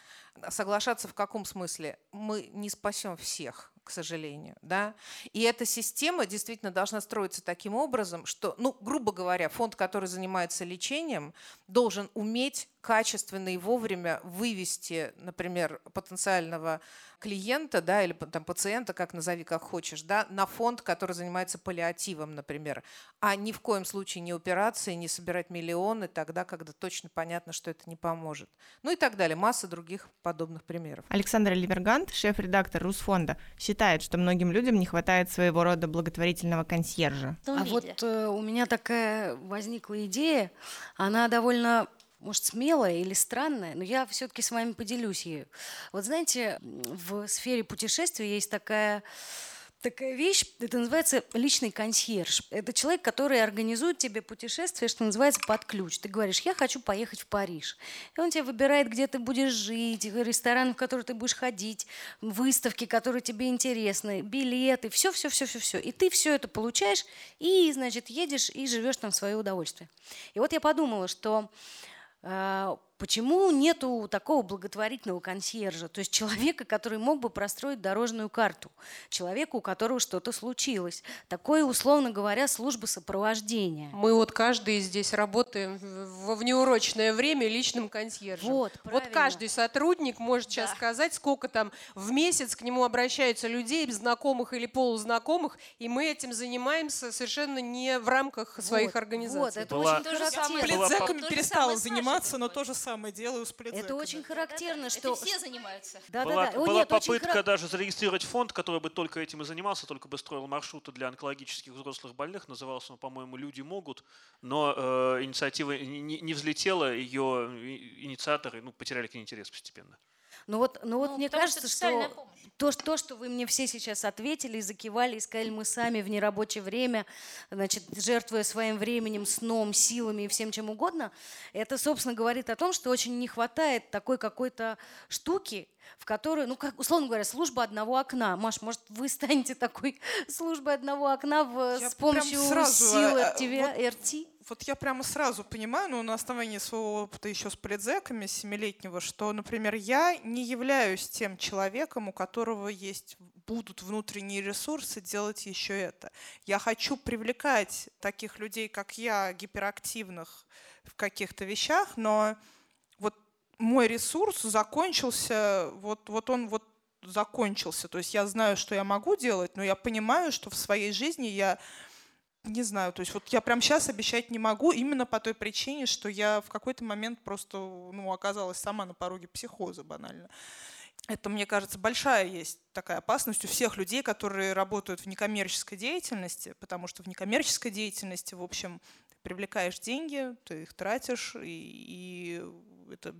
Speaker 11: Соглашаться в каком смысле? Мы не спасем всех к сожалению. Да? И эта система действительно должна строиться таким образом, что, ну, грубо говоря, фонд, который занимается лечением, должен уметь качественно и вовремя вывести, например, потенциального клиента, да, или там пациента, как назови, как хочешь, да, на фонд, который занимается паллиативом, например, а ни в коем случае не операции, не собирать миллионы тогда, когда точно понятно, что это не поможет. Ну и так далее. Масса других подобных примеров.
Speaker 3: Александр Ливергант, шеф-редактор Русфонда, считает, что многим людям не хватает своего рода благотворительного консьержа.
Speaker 6: А вот э, у меня такая возникла идея, она довольно может, смелая или странная, но я все-таки с вами поделюсь ею. Вот знаете, в сфере путешествий есть такая такая вещь, это называется личный консьерж. Это человек, который организует тебе путешествие, что называется, под ключ. Ты говоришь, я хочу поехать в Париж. И он тебе выбирает, где ты будешь жить, ресторан, в который ты будешь ходить, выставки, которые тебе интересны, билеты, все-все-все-все-все. И ты все это получаешь и, значит, едешь и живешь там в свое удовольствие. И вот я подумала, что а, почему нету такого благотворительного консьержа, то есть человека, который мог бы простроить дорожную карту, человека, у которого что-то случилось, такое, условно говоря, служба сопровождения.
Speaker 5: Мы вот каждый здесь работаем во внеурочное время личным консьержем.
Speaker 6: Вот,
Speaker 5: вот каждый сотрудник может сейчас да. сказать, сколько там в месяц к нему обращаются людей, знакомых или полузнакомых, и мы этим занимаемся совершенно не в рамках своих
Speaker 6: вот,
Speaker 5: организаций.
Speaker 6: Вот, это была, очень то же самое.
Speaker 4: Пледзеками перестала заниматься, но тоже самое делаю с пледзеками.
Speaker 6: Это очень характерно, что...
Speaker 7: Это все занимаются.
Speaker 8: Да, была, да, да. О, была нет, попытка хар... даже зарегистрировать фонд, который бы только этим и занимался, только бы строил маршруты для онкологических взрослых больных. Назывался он, по-моему, «Люди могут». Но э, инициатива не, не взлетела, ее инициаторы ну, потеряли к ней интерес постепенно.
Speaker 6: Ну вот, ну вот ну, мне кажется, что то, то, что вы мне все сейчас ответили, закивали и сказали, мы сами в нерабочее время, значит, жертвуя своим временем, сном, силами и всем чем угодно, это, собственно, говорит о том, что очень не хватает такой какой-то штуки, в которую, ну, как, условно говоря, служба одного окна. Маш, может, вы станете такой *laughs* службой одного окна в, с помощью сразу, сил RT?
Speaker 4: А, вот, RT? Вот я прямо сразу понимаю, ну, на основании своего опыта еще с предзеками семилетнего, что, например, я не являюсь тем человеком, у которого есть будут внутренние ресурсы делать еще это. Я хочу привлекать таких людей, как я, гиперактивных в каких-то вещах, но мой ресурс закончился, вот, вот он вот закончился. То есть я знаю, что я могу делать, но я понимаю, что в своей жизни я не знаю, то есть вот я прям сейчас обещать не могу, именно по той причине, что я в какой-то момент просто ну, оказалась сама на пороге психоза банально. Это, мне кажется, большая есть такая опасность у всех людей, которые работают в некоммерческой деятельности, потому что в некоммерческой деятельности, в общем, ты привлекаешь деньги, ты их тратишь, и, и это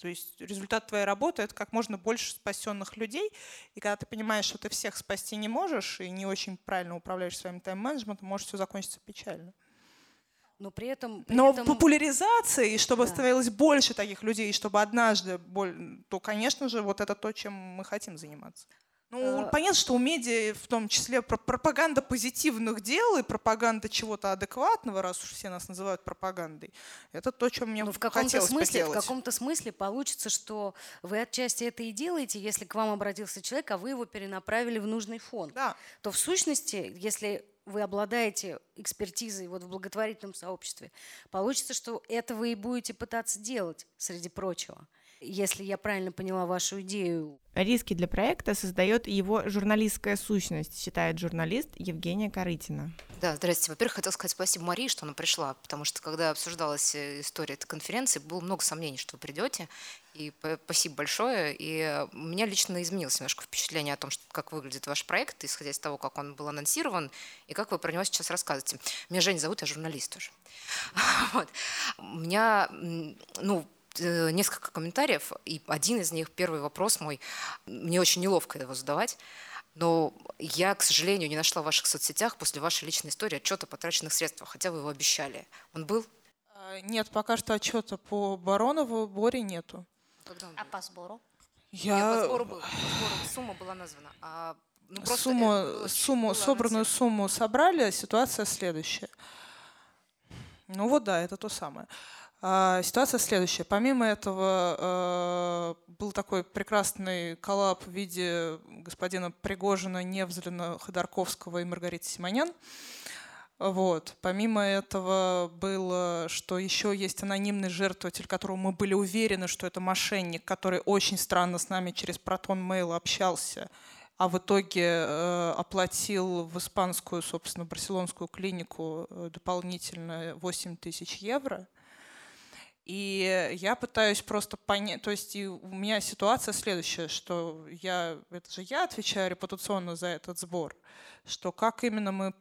Speaker 4: то есть результат твоей работы — это как можно больше спасенных людей. И когда ты понимаешь, что ты всех спасти не можешь и не очень правильно управляешь своим тайм-менеджментом, может все закончиться печально.
Speaker 6: Но при этом... При
Speaker 4: Но
Speaker 6: этом...
Speaker 4: популяризация, и чтобы да. становилось больше таких людей, и чтобы однажды, то, конечно же, вот это то, чем мы хотим заниматься. Ну,
Speaker 6: Э,
Speaker 4: понятно, что у медиа в том числе про- пропаганда позитивных дел и пропаганда чего-то адекватного, раз уж все нас называют пропагандой. Это то, чем мне
Speaker 6: Ну, в каком-то
Speaker 4: хотелось
Speaker 6: смысле, в
Speaker 4: делать.
Speaker 6: каком-то смысле получится, что вы отчасти это и делаете, если к вам обратился человек, а вы его перенаправили в нужный фонд.
Speaker 4: Да.
Speaker 6: То в сущности, если вы обладаете экспертизой вот в благотворительном сообществе, получится, что это вы и будете пытаться делать, среди прочего. Если я правильно поняла вашу идею,
Speaker 3: Риски для проекта создает его журналистская сущность, считает журналист Евгения Корытина.
Speaker 12: Да, здрасте. Во-первых, хотел сказать спасибо Марии, что она пришла, потому что когда обсуждалась э, история этой конференции, было много сомнений, что вы придете. И спасибо большое. И э, у меня лично изменилось немножко впечатление о том, что, как выглядит ваш проект, исходя из того, как он был анонсирован, и как вы про него сейчас рассказываете. Меня Женя зовут, я журналист тоже. *laughs* Вот. У меня, ну, несколько комментариев, и один из них, первый вопрос мой, мне очень неловко его задавать, но я, к сожалению, не нашла в ваших соцсетях после вашей личной истории отчета о потраченных средствах, хотя вы его обещали. Он был?
Speaker 4: А, Нет, пока что отчета по Баронову Боре нету.
Speaker 7: А по сбору?
Speaker 12: Я...
Speaker 4: Я
Speaker 12: по сбору был. По сбору сумма была названа. А, ну,
Speaker 4: сумму, сумму, собранную сумму собрали, а ситуация следующая. Ну вот да, это то самое. А, Ситуация следующая. Помимо этого э, был такой прекрасный коллаб в виде господина Пригожина, Невзлина, Ходорковского и Маргариты Симонян. Вот. Помимо этого было, что еще есть анонимный жертвователь, которого мы были уверены, что это мошенник, который очень странно с нами через Протон Mail общался, а в итоге э, оплатил в испанскую, собственно, барселонскую клинику э, дополнительно 8 тысяч евро. И я пытаюсь просто понять, то есть и у меня ситуация следующая, что я, это же я отвечаю репутационно за этот сбор, что как именно мы,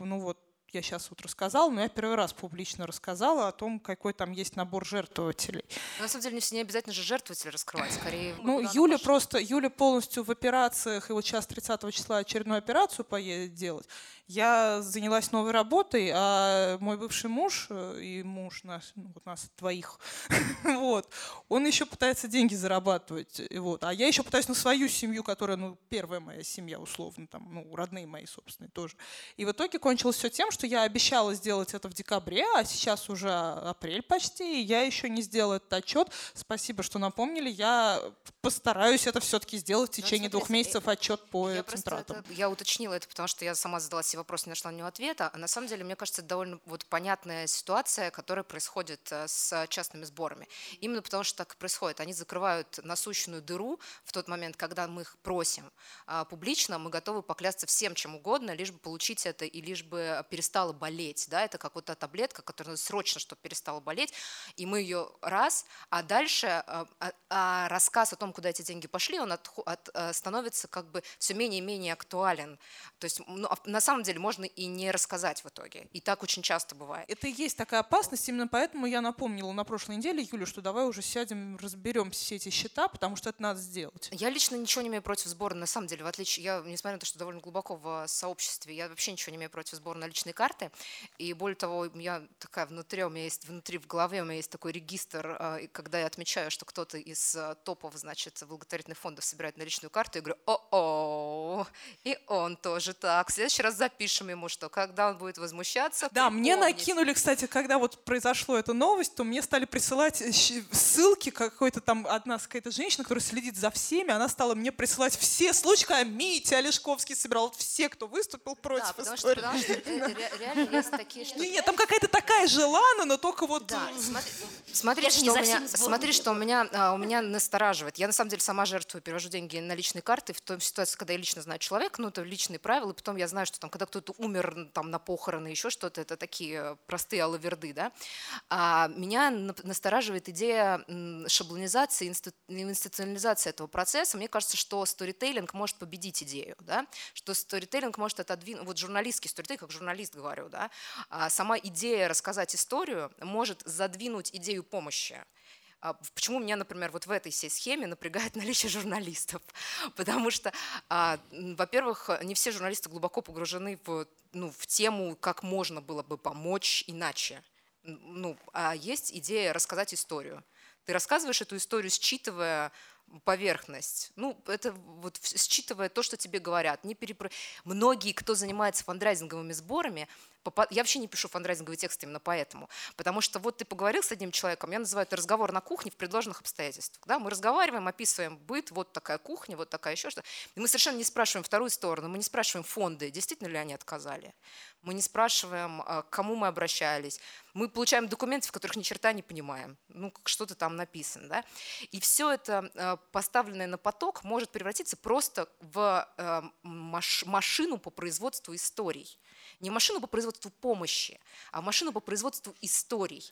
Speaker 4: ну вот я сейчас вот рассказала, но я первый раз публично рассказала о том, какой там есть набор жертвователей.
Speaker 12: Но на самом деле не, не обязательно же жертвователя раскрывать, скорее...
Speaker 4: Ну, Юля
Speaker 12: пошла.
Speaker 4: просто, Юля полностью в операциях, и вот сейчас 30 числа очередную операцию поедет делать. Я занялась новой работой, а мой бывший муж э, и муж наш, ну, вот нас двоих, *laughs* вот, он еще пытается деньги зарабатывать, вот, а я еще пытаюсь на свою семью, которая, ну, первая моя семья, условно, там, ну, родные мои, собственные тоже. И в итоге кончилось все тем, что я обещала сделать это в декабре, а сейчас уже апрель почти, и я еще не сделала этот отчет. Спасибо, что напомнили. Я постараюсь это все-таки сделать в
Speaker 12: Ну,
Speaker 4: течение двух
Speaker 12: смотрите,
Speaker 4: месяцев отчет по
Speaker 12: Я
Speaker 4: центратам.
Speaker 12: это- я уточнила это, потому что я сама задала себе вопрос, не нашла на него ответа. А на самом деле, мне кажется, это довольно вот понятная ситуация, которая происходит э, с частными сборами. Именно потому что так и происходит. Они закрывают насущную дыру в тот момент, когда мы их просим а, публично, мы готовы поклясться всем, чем угодно, лишь бы получить это и лишь бы перестала болеть. Да? Это как вот та таблетка, которая надо срочно, чтобы перестала болеть, и мы ее раз, а дальше а, а- а рассказ о том, куда эти деньги пошли, он отху- от- э, становится как бы все менее и менее актуален. То есть ну, а на самом деле можно и не рассказать в итоге. И так очень часто бывает.
Speaker 4: Это и есть такая опасность, именно поэтому я напомнила на прошлой неделе Юлю, что давай уже сядем, разберем все эти счета, потому что это надо сделать.
Speaker 12: Я лично ничего не имею против сбора, на самом деле, в отличие, я, несмотря на то, что довольно глубоко в сообществе, я вообще ничего не имею против сбора наличной карты. И более того, я такая внутри, у меня есть внутри в голове, у меня есть такой регистр, а, и когда я отмечаю, что кто-то из а, топов, значит, благотворительных фондов собирает наличную карту, я говорю, о-о, и он тоже так. В следующий раз запишем ему, что когда он будет возмущаться,
Speaker 4: Да, мне накинули, кстати, когда вот произошло эта новость, то мне стали присылать э, ссылки, какой-то там одна какая-то женщина, которая следит за всеми, она стала мне присылать все случаи, когда Митя Олешковский собирал вот все, кто выступил против
Speaker 12: Да, потому что,
Speaker 4: истории.
Speaker 12: потому что э, ре- реально есть такие штуки.
Speaker 4: Не, нет, там какая-то такая же Лана, но только вот...
Speaker 12: Да, *laughs* смотри, что, у меня, смотри что у меня, у меня настораживает. Я на самом деле сама жертвую, перевожу деньги на личные карты в той ситуации, когда я лично знаю человека, ну это личные правила, и потом я знаю, что там, когда кто-то умер там на похороны, еще что-то, это такие э, простые алаверды, да. А меня настораживает идея шаблонизации, институционализации этого процесса. Мне кажется, что сторителлинг может победить идею, да, что сторителлинг может отодвинуть, вот журналистский сторителлинг, как журналист говорю, да, а сама идея рассказать историю может задвинуть идею помощи. А Почему меня, например, вот в этой всей схеме напрягает *laughs* наличие журналистов? Потому что, а, во-первых, не все журналисты глубоко погружены в, ну, в тему, как можно было бы помочь иначе. Ну, а есть идея рассказать историю. Ты рассказываешь эту историю, считывая поверхность. Ну, это вот считывая то, что тебе говорят. Не перепро... Многие, кто занимается фандрайзинговыми сборами, я вообще не пишу фандрайзинговые тексты именно поэтому. Потому что вот ты поговорил с одним человеком, я называю это разговор на кухне в предложенных обстоятельствах. Да? Мы разговариваем, описываем быт, вот такая кухня, вот такая еще что. И мы совершенно не спрашиваем вторую сторону, мы не спрашиваем фонды, действительно ли они отказали. Мы не спрашиваем, а, к кому мы обращались. Мы получаем документы, в которых ни черта не понимаем. Ну, что-то там написано. Да? И все это а, поставленное на поток может превратиться просто в а, машину по производству историй не машину по производству помощи, а машину по производству историй.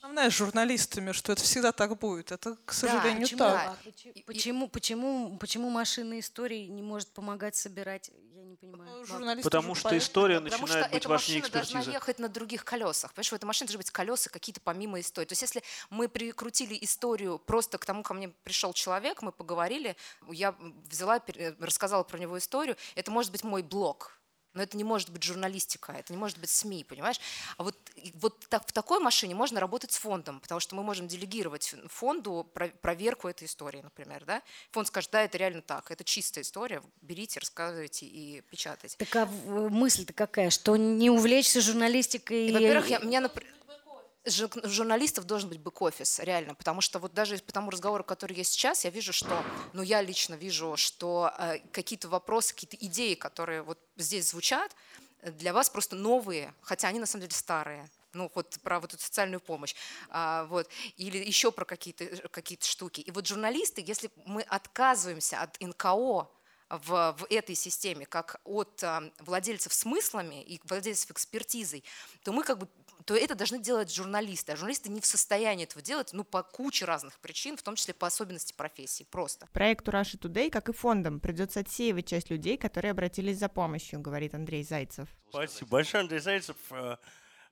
Speaker 4: Основная с журналистами, что это всегда так будет. Это, к сожалению, да, почему, так.
Speaker 6: А почему, почему, почему, почему машина истории не может помогать собирать? Я не понимаю.
Speaker 8: Журналисты потому что история
Speaker 12: потому
Speaker 8: начинает
Speaker 12: что
Speaker 8: быть
Speaker 12: эта
Speaker 8: важнее
Speaker 12: машина
Speaker 8: экспертизы.
Speaker 12: должна ехать на других колесах. Понимаешь, в этой машине должны быть колеса какие-то помимо истории. То есть если мы прикрутили историю просто к тому, ко мне пришел человек, мы поговорили, я взяла, рассказала про него историю, это может быть мой блог но это не может быть журналистика, это не может быть СМИ, понимаешь? А вот, вот так, в такой машине можно работать с фондом, потому что мы можем делегировать фонду проверку этой истории, например. Да? Фонд скажет, да, это реально так, это чистая история, берите, рассказывайте и печатайте.
Speaker 6: Так а мысль-то какая, что не увлечься журналистикой?
Speaker 12: Во-первых, я, меня, например, журналистов должен быть бэк-офис, реально, потому что вот даже по тому разговору, который есть сейчас, я вижу, что, ну я лично вижу, что э, какие-то вопросы, какие-то идеи, которые вот здесь звучат, для вас просто новые, хотя они на самом деле старые. Ну, вот про вот эту социальную помощь, а, вот, или еще про какие-то какие штуки. И вот журналисты, если мы отказываемся от НКО, в, в этой системе, как от а, владельцев смыслами и владельцев экспертизой, то мы как бы то это должны делать журналисты. А журналисты не в состоянии этого делать, ну, по куче разных причин, в том числе по особенности профессии, просто.
Speaker 3: Проекту Russia Today, как и фондам, придется отсеивать часть людей, которые обратились за помощью, говорит Андрей Зайцев.
Speaker 13: Спасибо большое, Андрей Зайцев. Э,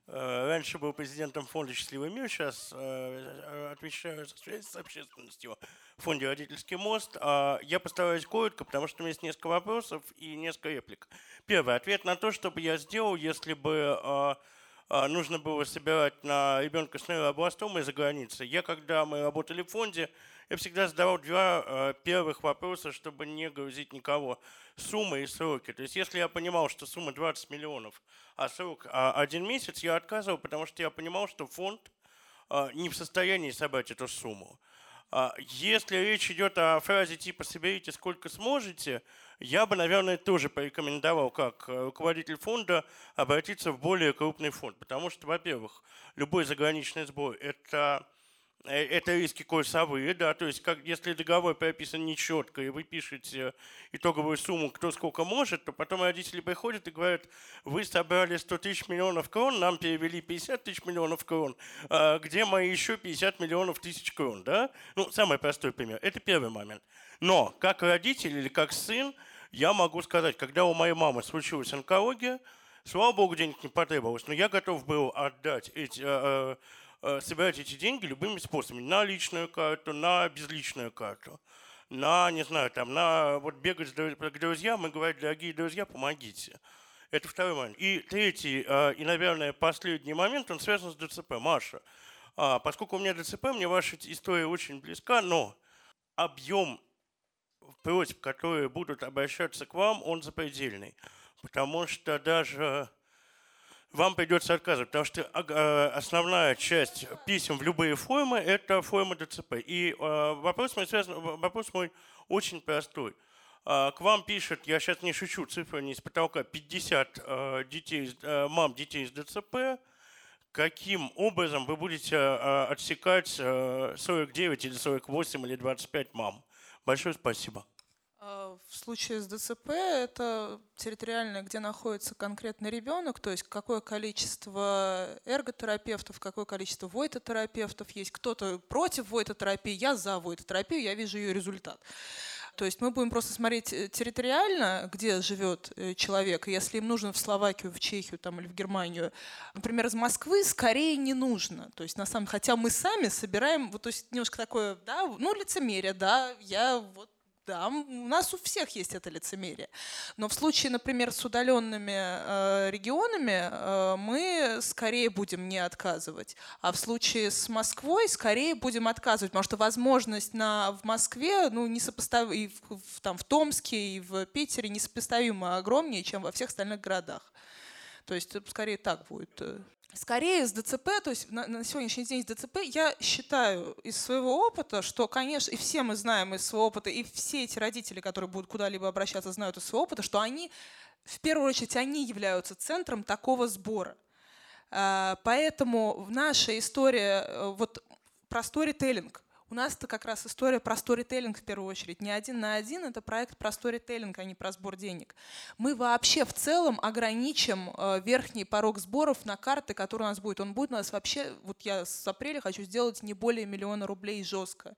Speaker 13: э, раньше был президентом фонда «Счастливый мир», сейчас э, отвечаю за связь с общественностью в фонде «Родительский мост». А я постараюсь коротко, потому что у меня есть несколько вопросов и несколько реплик. Первый ответ на то, что бы я сделал, если бы а, нужно было собирать на ребенка с нейробластомой за границей. Я, когда мы работали в фонде, я всегда задавал два а, первых вопроса, чтобы не грузить никого. Сумма и сроки. То есть если я понимал, что сумма 20 миллионов, а срок а, один месяц, я отказывал, потому что я понимал, что фонд не в состоянии собрать эту сумму. Если речь идет о фразе типа «соберите сколько сможете», я бы, наверное, тоже порекомендовал, как э, руководитель фонда, обратиться в более крупный фонд. Потому что, во-первых, любой заграничный сбор – это это риски курсовые, да, то есть как, если договор прописан нечетко, и вы пишете итоговую сумму, кто сколько может, то потом родители приходят и говорят, вы собрали 100 тысяч миллионов крон, нам перевели 50 тысяч миллионов крон, а где мои еще 50 миллионов тысяч крон, да? Ну, самый простой пример. Это первый момент. Но как родитель или как сын, я могу сказать, когда у моей мамы случилась онкология, слава богу, денег не потребовалось, но я готов был отдать эти э, Э, собирать эти деньги любыми способами. На личную карту, на безличную карту. На, не знаю, там, на вот бегать к друзьям и говорить, дорогие друзья, помогите. Это второй момент. И третий, э, и, наверное, последний момент, он связан с ДЦП. Маша, а, поскольку у меня ДЦП, мне ваша история очень близка, но объем просьб, которые будут обращаться к вам, он запредельный. Потому что даже вам придется отказывать, потому что э, основная часть писем в любые формы – это форма ДЦП. И э, вопрос мой, связан, вопрос мой очень простой. К вам пишет, я сейчас не шучу, цифра не из потолка, 50 детей, мам детей с ДЦП. Каким образом вы будете отсекать 49 или 48 или 25 мам? Большое спасибо.
Speaker 4: А, в случае с ДЦП это территориально, где находится конкретный ребенок, то есть какое количество эрготерапевтов, какое количество войтотерапевтов есть. Кто-то против войтотерапии, я за войтотерапию, я вижу ее результат. То есть мы будем просто смотреть э, территориально, где живет э, человек. Если им нужно в Словакию, в Чехию там, или в Германию, например, из Москвы, скорее не нужно. То есть на самом хотя мы сами собираем, вот то есть немножко такое, да, ну лицемерие, да, я вот да, у нас у всех есть это лицемерие. Но в случае, например, с удаленными э, регионами э, мы скорее будем не отказывать. А в случае с Москвой скорее будем отказывать, потому что возможность на, в Москве, ну, несопоставимо, и в, в, там, в Томске, и в Питере несопоставимо огромнее, чем во всех остальных городах. То есть скорее так будет. Скорее с ДЦП, то есть на, на сегодняшний день с ДЦП, я считаю из своего опыта, что, конечно, и все мы знаем из своего опыта, и все эти родители, которые будут куда-либо обращаться, знают из своего опыта, что они, в первую очередь, они являются центром такого сбора. А, поэтому наша история э, вот про сторителлинг, у нас это как раз история про сторителлинг в первую очередь. Не один на один, это проект про сторителлинг, а не про сбор денег. Мы вообще в целом ограничим э, верхний порог сборов на карты, которые у нас будет. Он будет у нас вообще, вот я с апреля хочу сделать не более миллиона рублей жестко.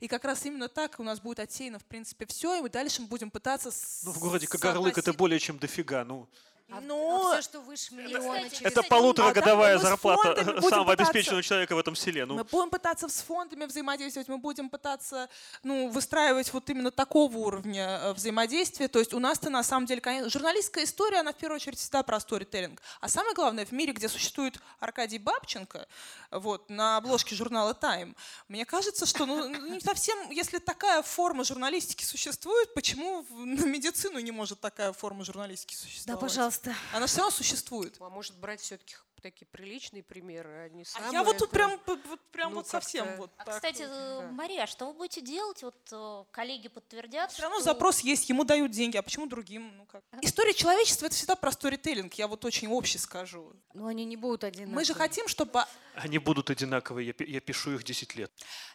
Speaker 4: И как раз именно так у нас будет отсеяно, в принципе, все, и мы дальше будем пытаться...
Speaker 8: Ну, в городе Кагарлык это более чем дофига, ну...
Speaker 6: А,
Speaker 3: Но...
Speaker 6: а все, что выше миллиона...
Speaker 8: Кстати, это полуторагодовая
Speaker 3: а
Speaker 8: зарплата самого обеспеченного человека в этом селе. Ну.
Speaker 4: Мы будем пытаться с фондами взаимодействовать, мы будем пытаться ну, выстраивать вот именно такого уровня э, взаимодействия. То есть у нас-то на самом деле, конечно, журналистская история, она в первую очередь всегда про сторителлинг. А самое главное, в мире, где существует Аркадий Бабченко, вот, на обложке журнала Time, мне кажется, что ну, не совсем, если такая форма журналистики существует, почему на медицину не может такая форма журналистики существовать?
Speaker 6: Да, пожалуйста
Speaker 3: пожалуйста. Она все равно существует.
Speaker 11: А может брать все-таки такие приличные примеры, а не самые.
Speaker 4: А я вот тут прям, вот, прям ну, вот совсем вот
Speaker 7: а, так. Кстати, вот, да. Мария, а что вы будете делать? Вот э, коллеги подтвердят.
Speaker 4: Все равно запрос есть, ему дают деньги, а почему другим? Ну как? История человечества это всегда про сторителлинг. Я вот очень общий скажу.
Speaker 6: Но они не будут одинаковые.
Speaker 4: Мы же хотим, чтобы.
Speaker 8: Они будут одинаковые. Я, я пишу их 10 лет.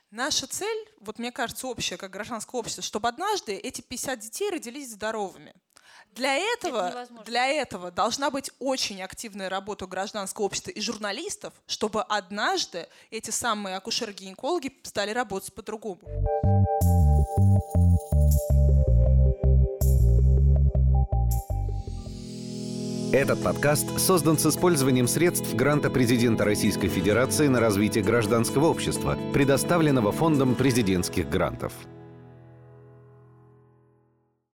Speaker 4: Наша цель, вот мне кажется, общая, как гражданское общество, чтобы однажды эти 50 детей родились здоровыми. Для этого, Это для этого должна быть очень активная работа гражданского общества и журналистов, чтобы однажды эти самые акушеры-гинекологи стали работать по-другому.
Speaker 1: Этот подкаст создан с использованием средств гранта президента Российской Федерации на развитие гражданского общества, предоставленного Фондом президентских грантов.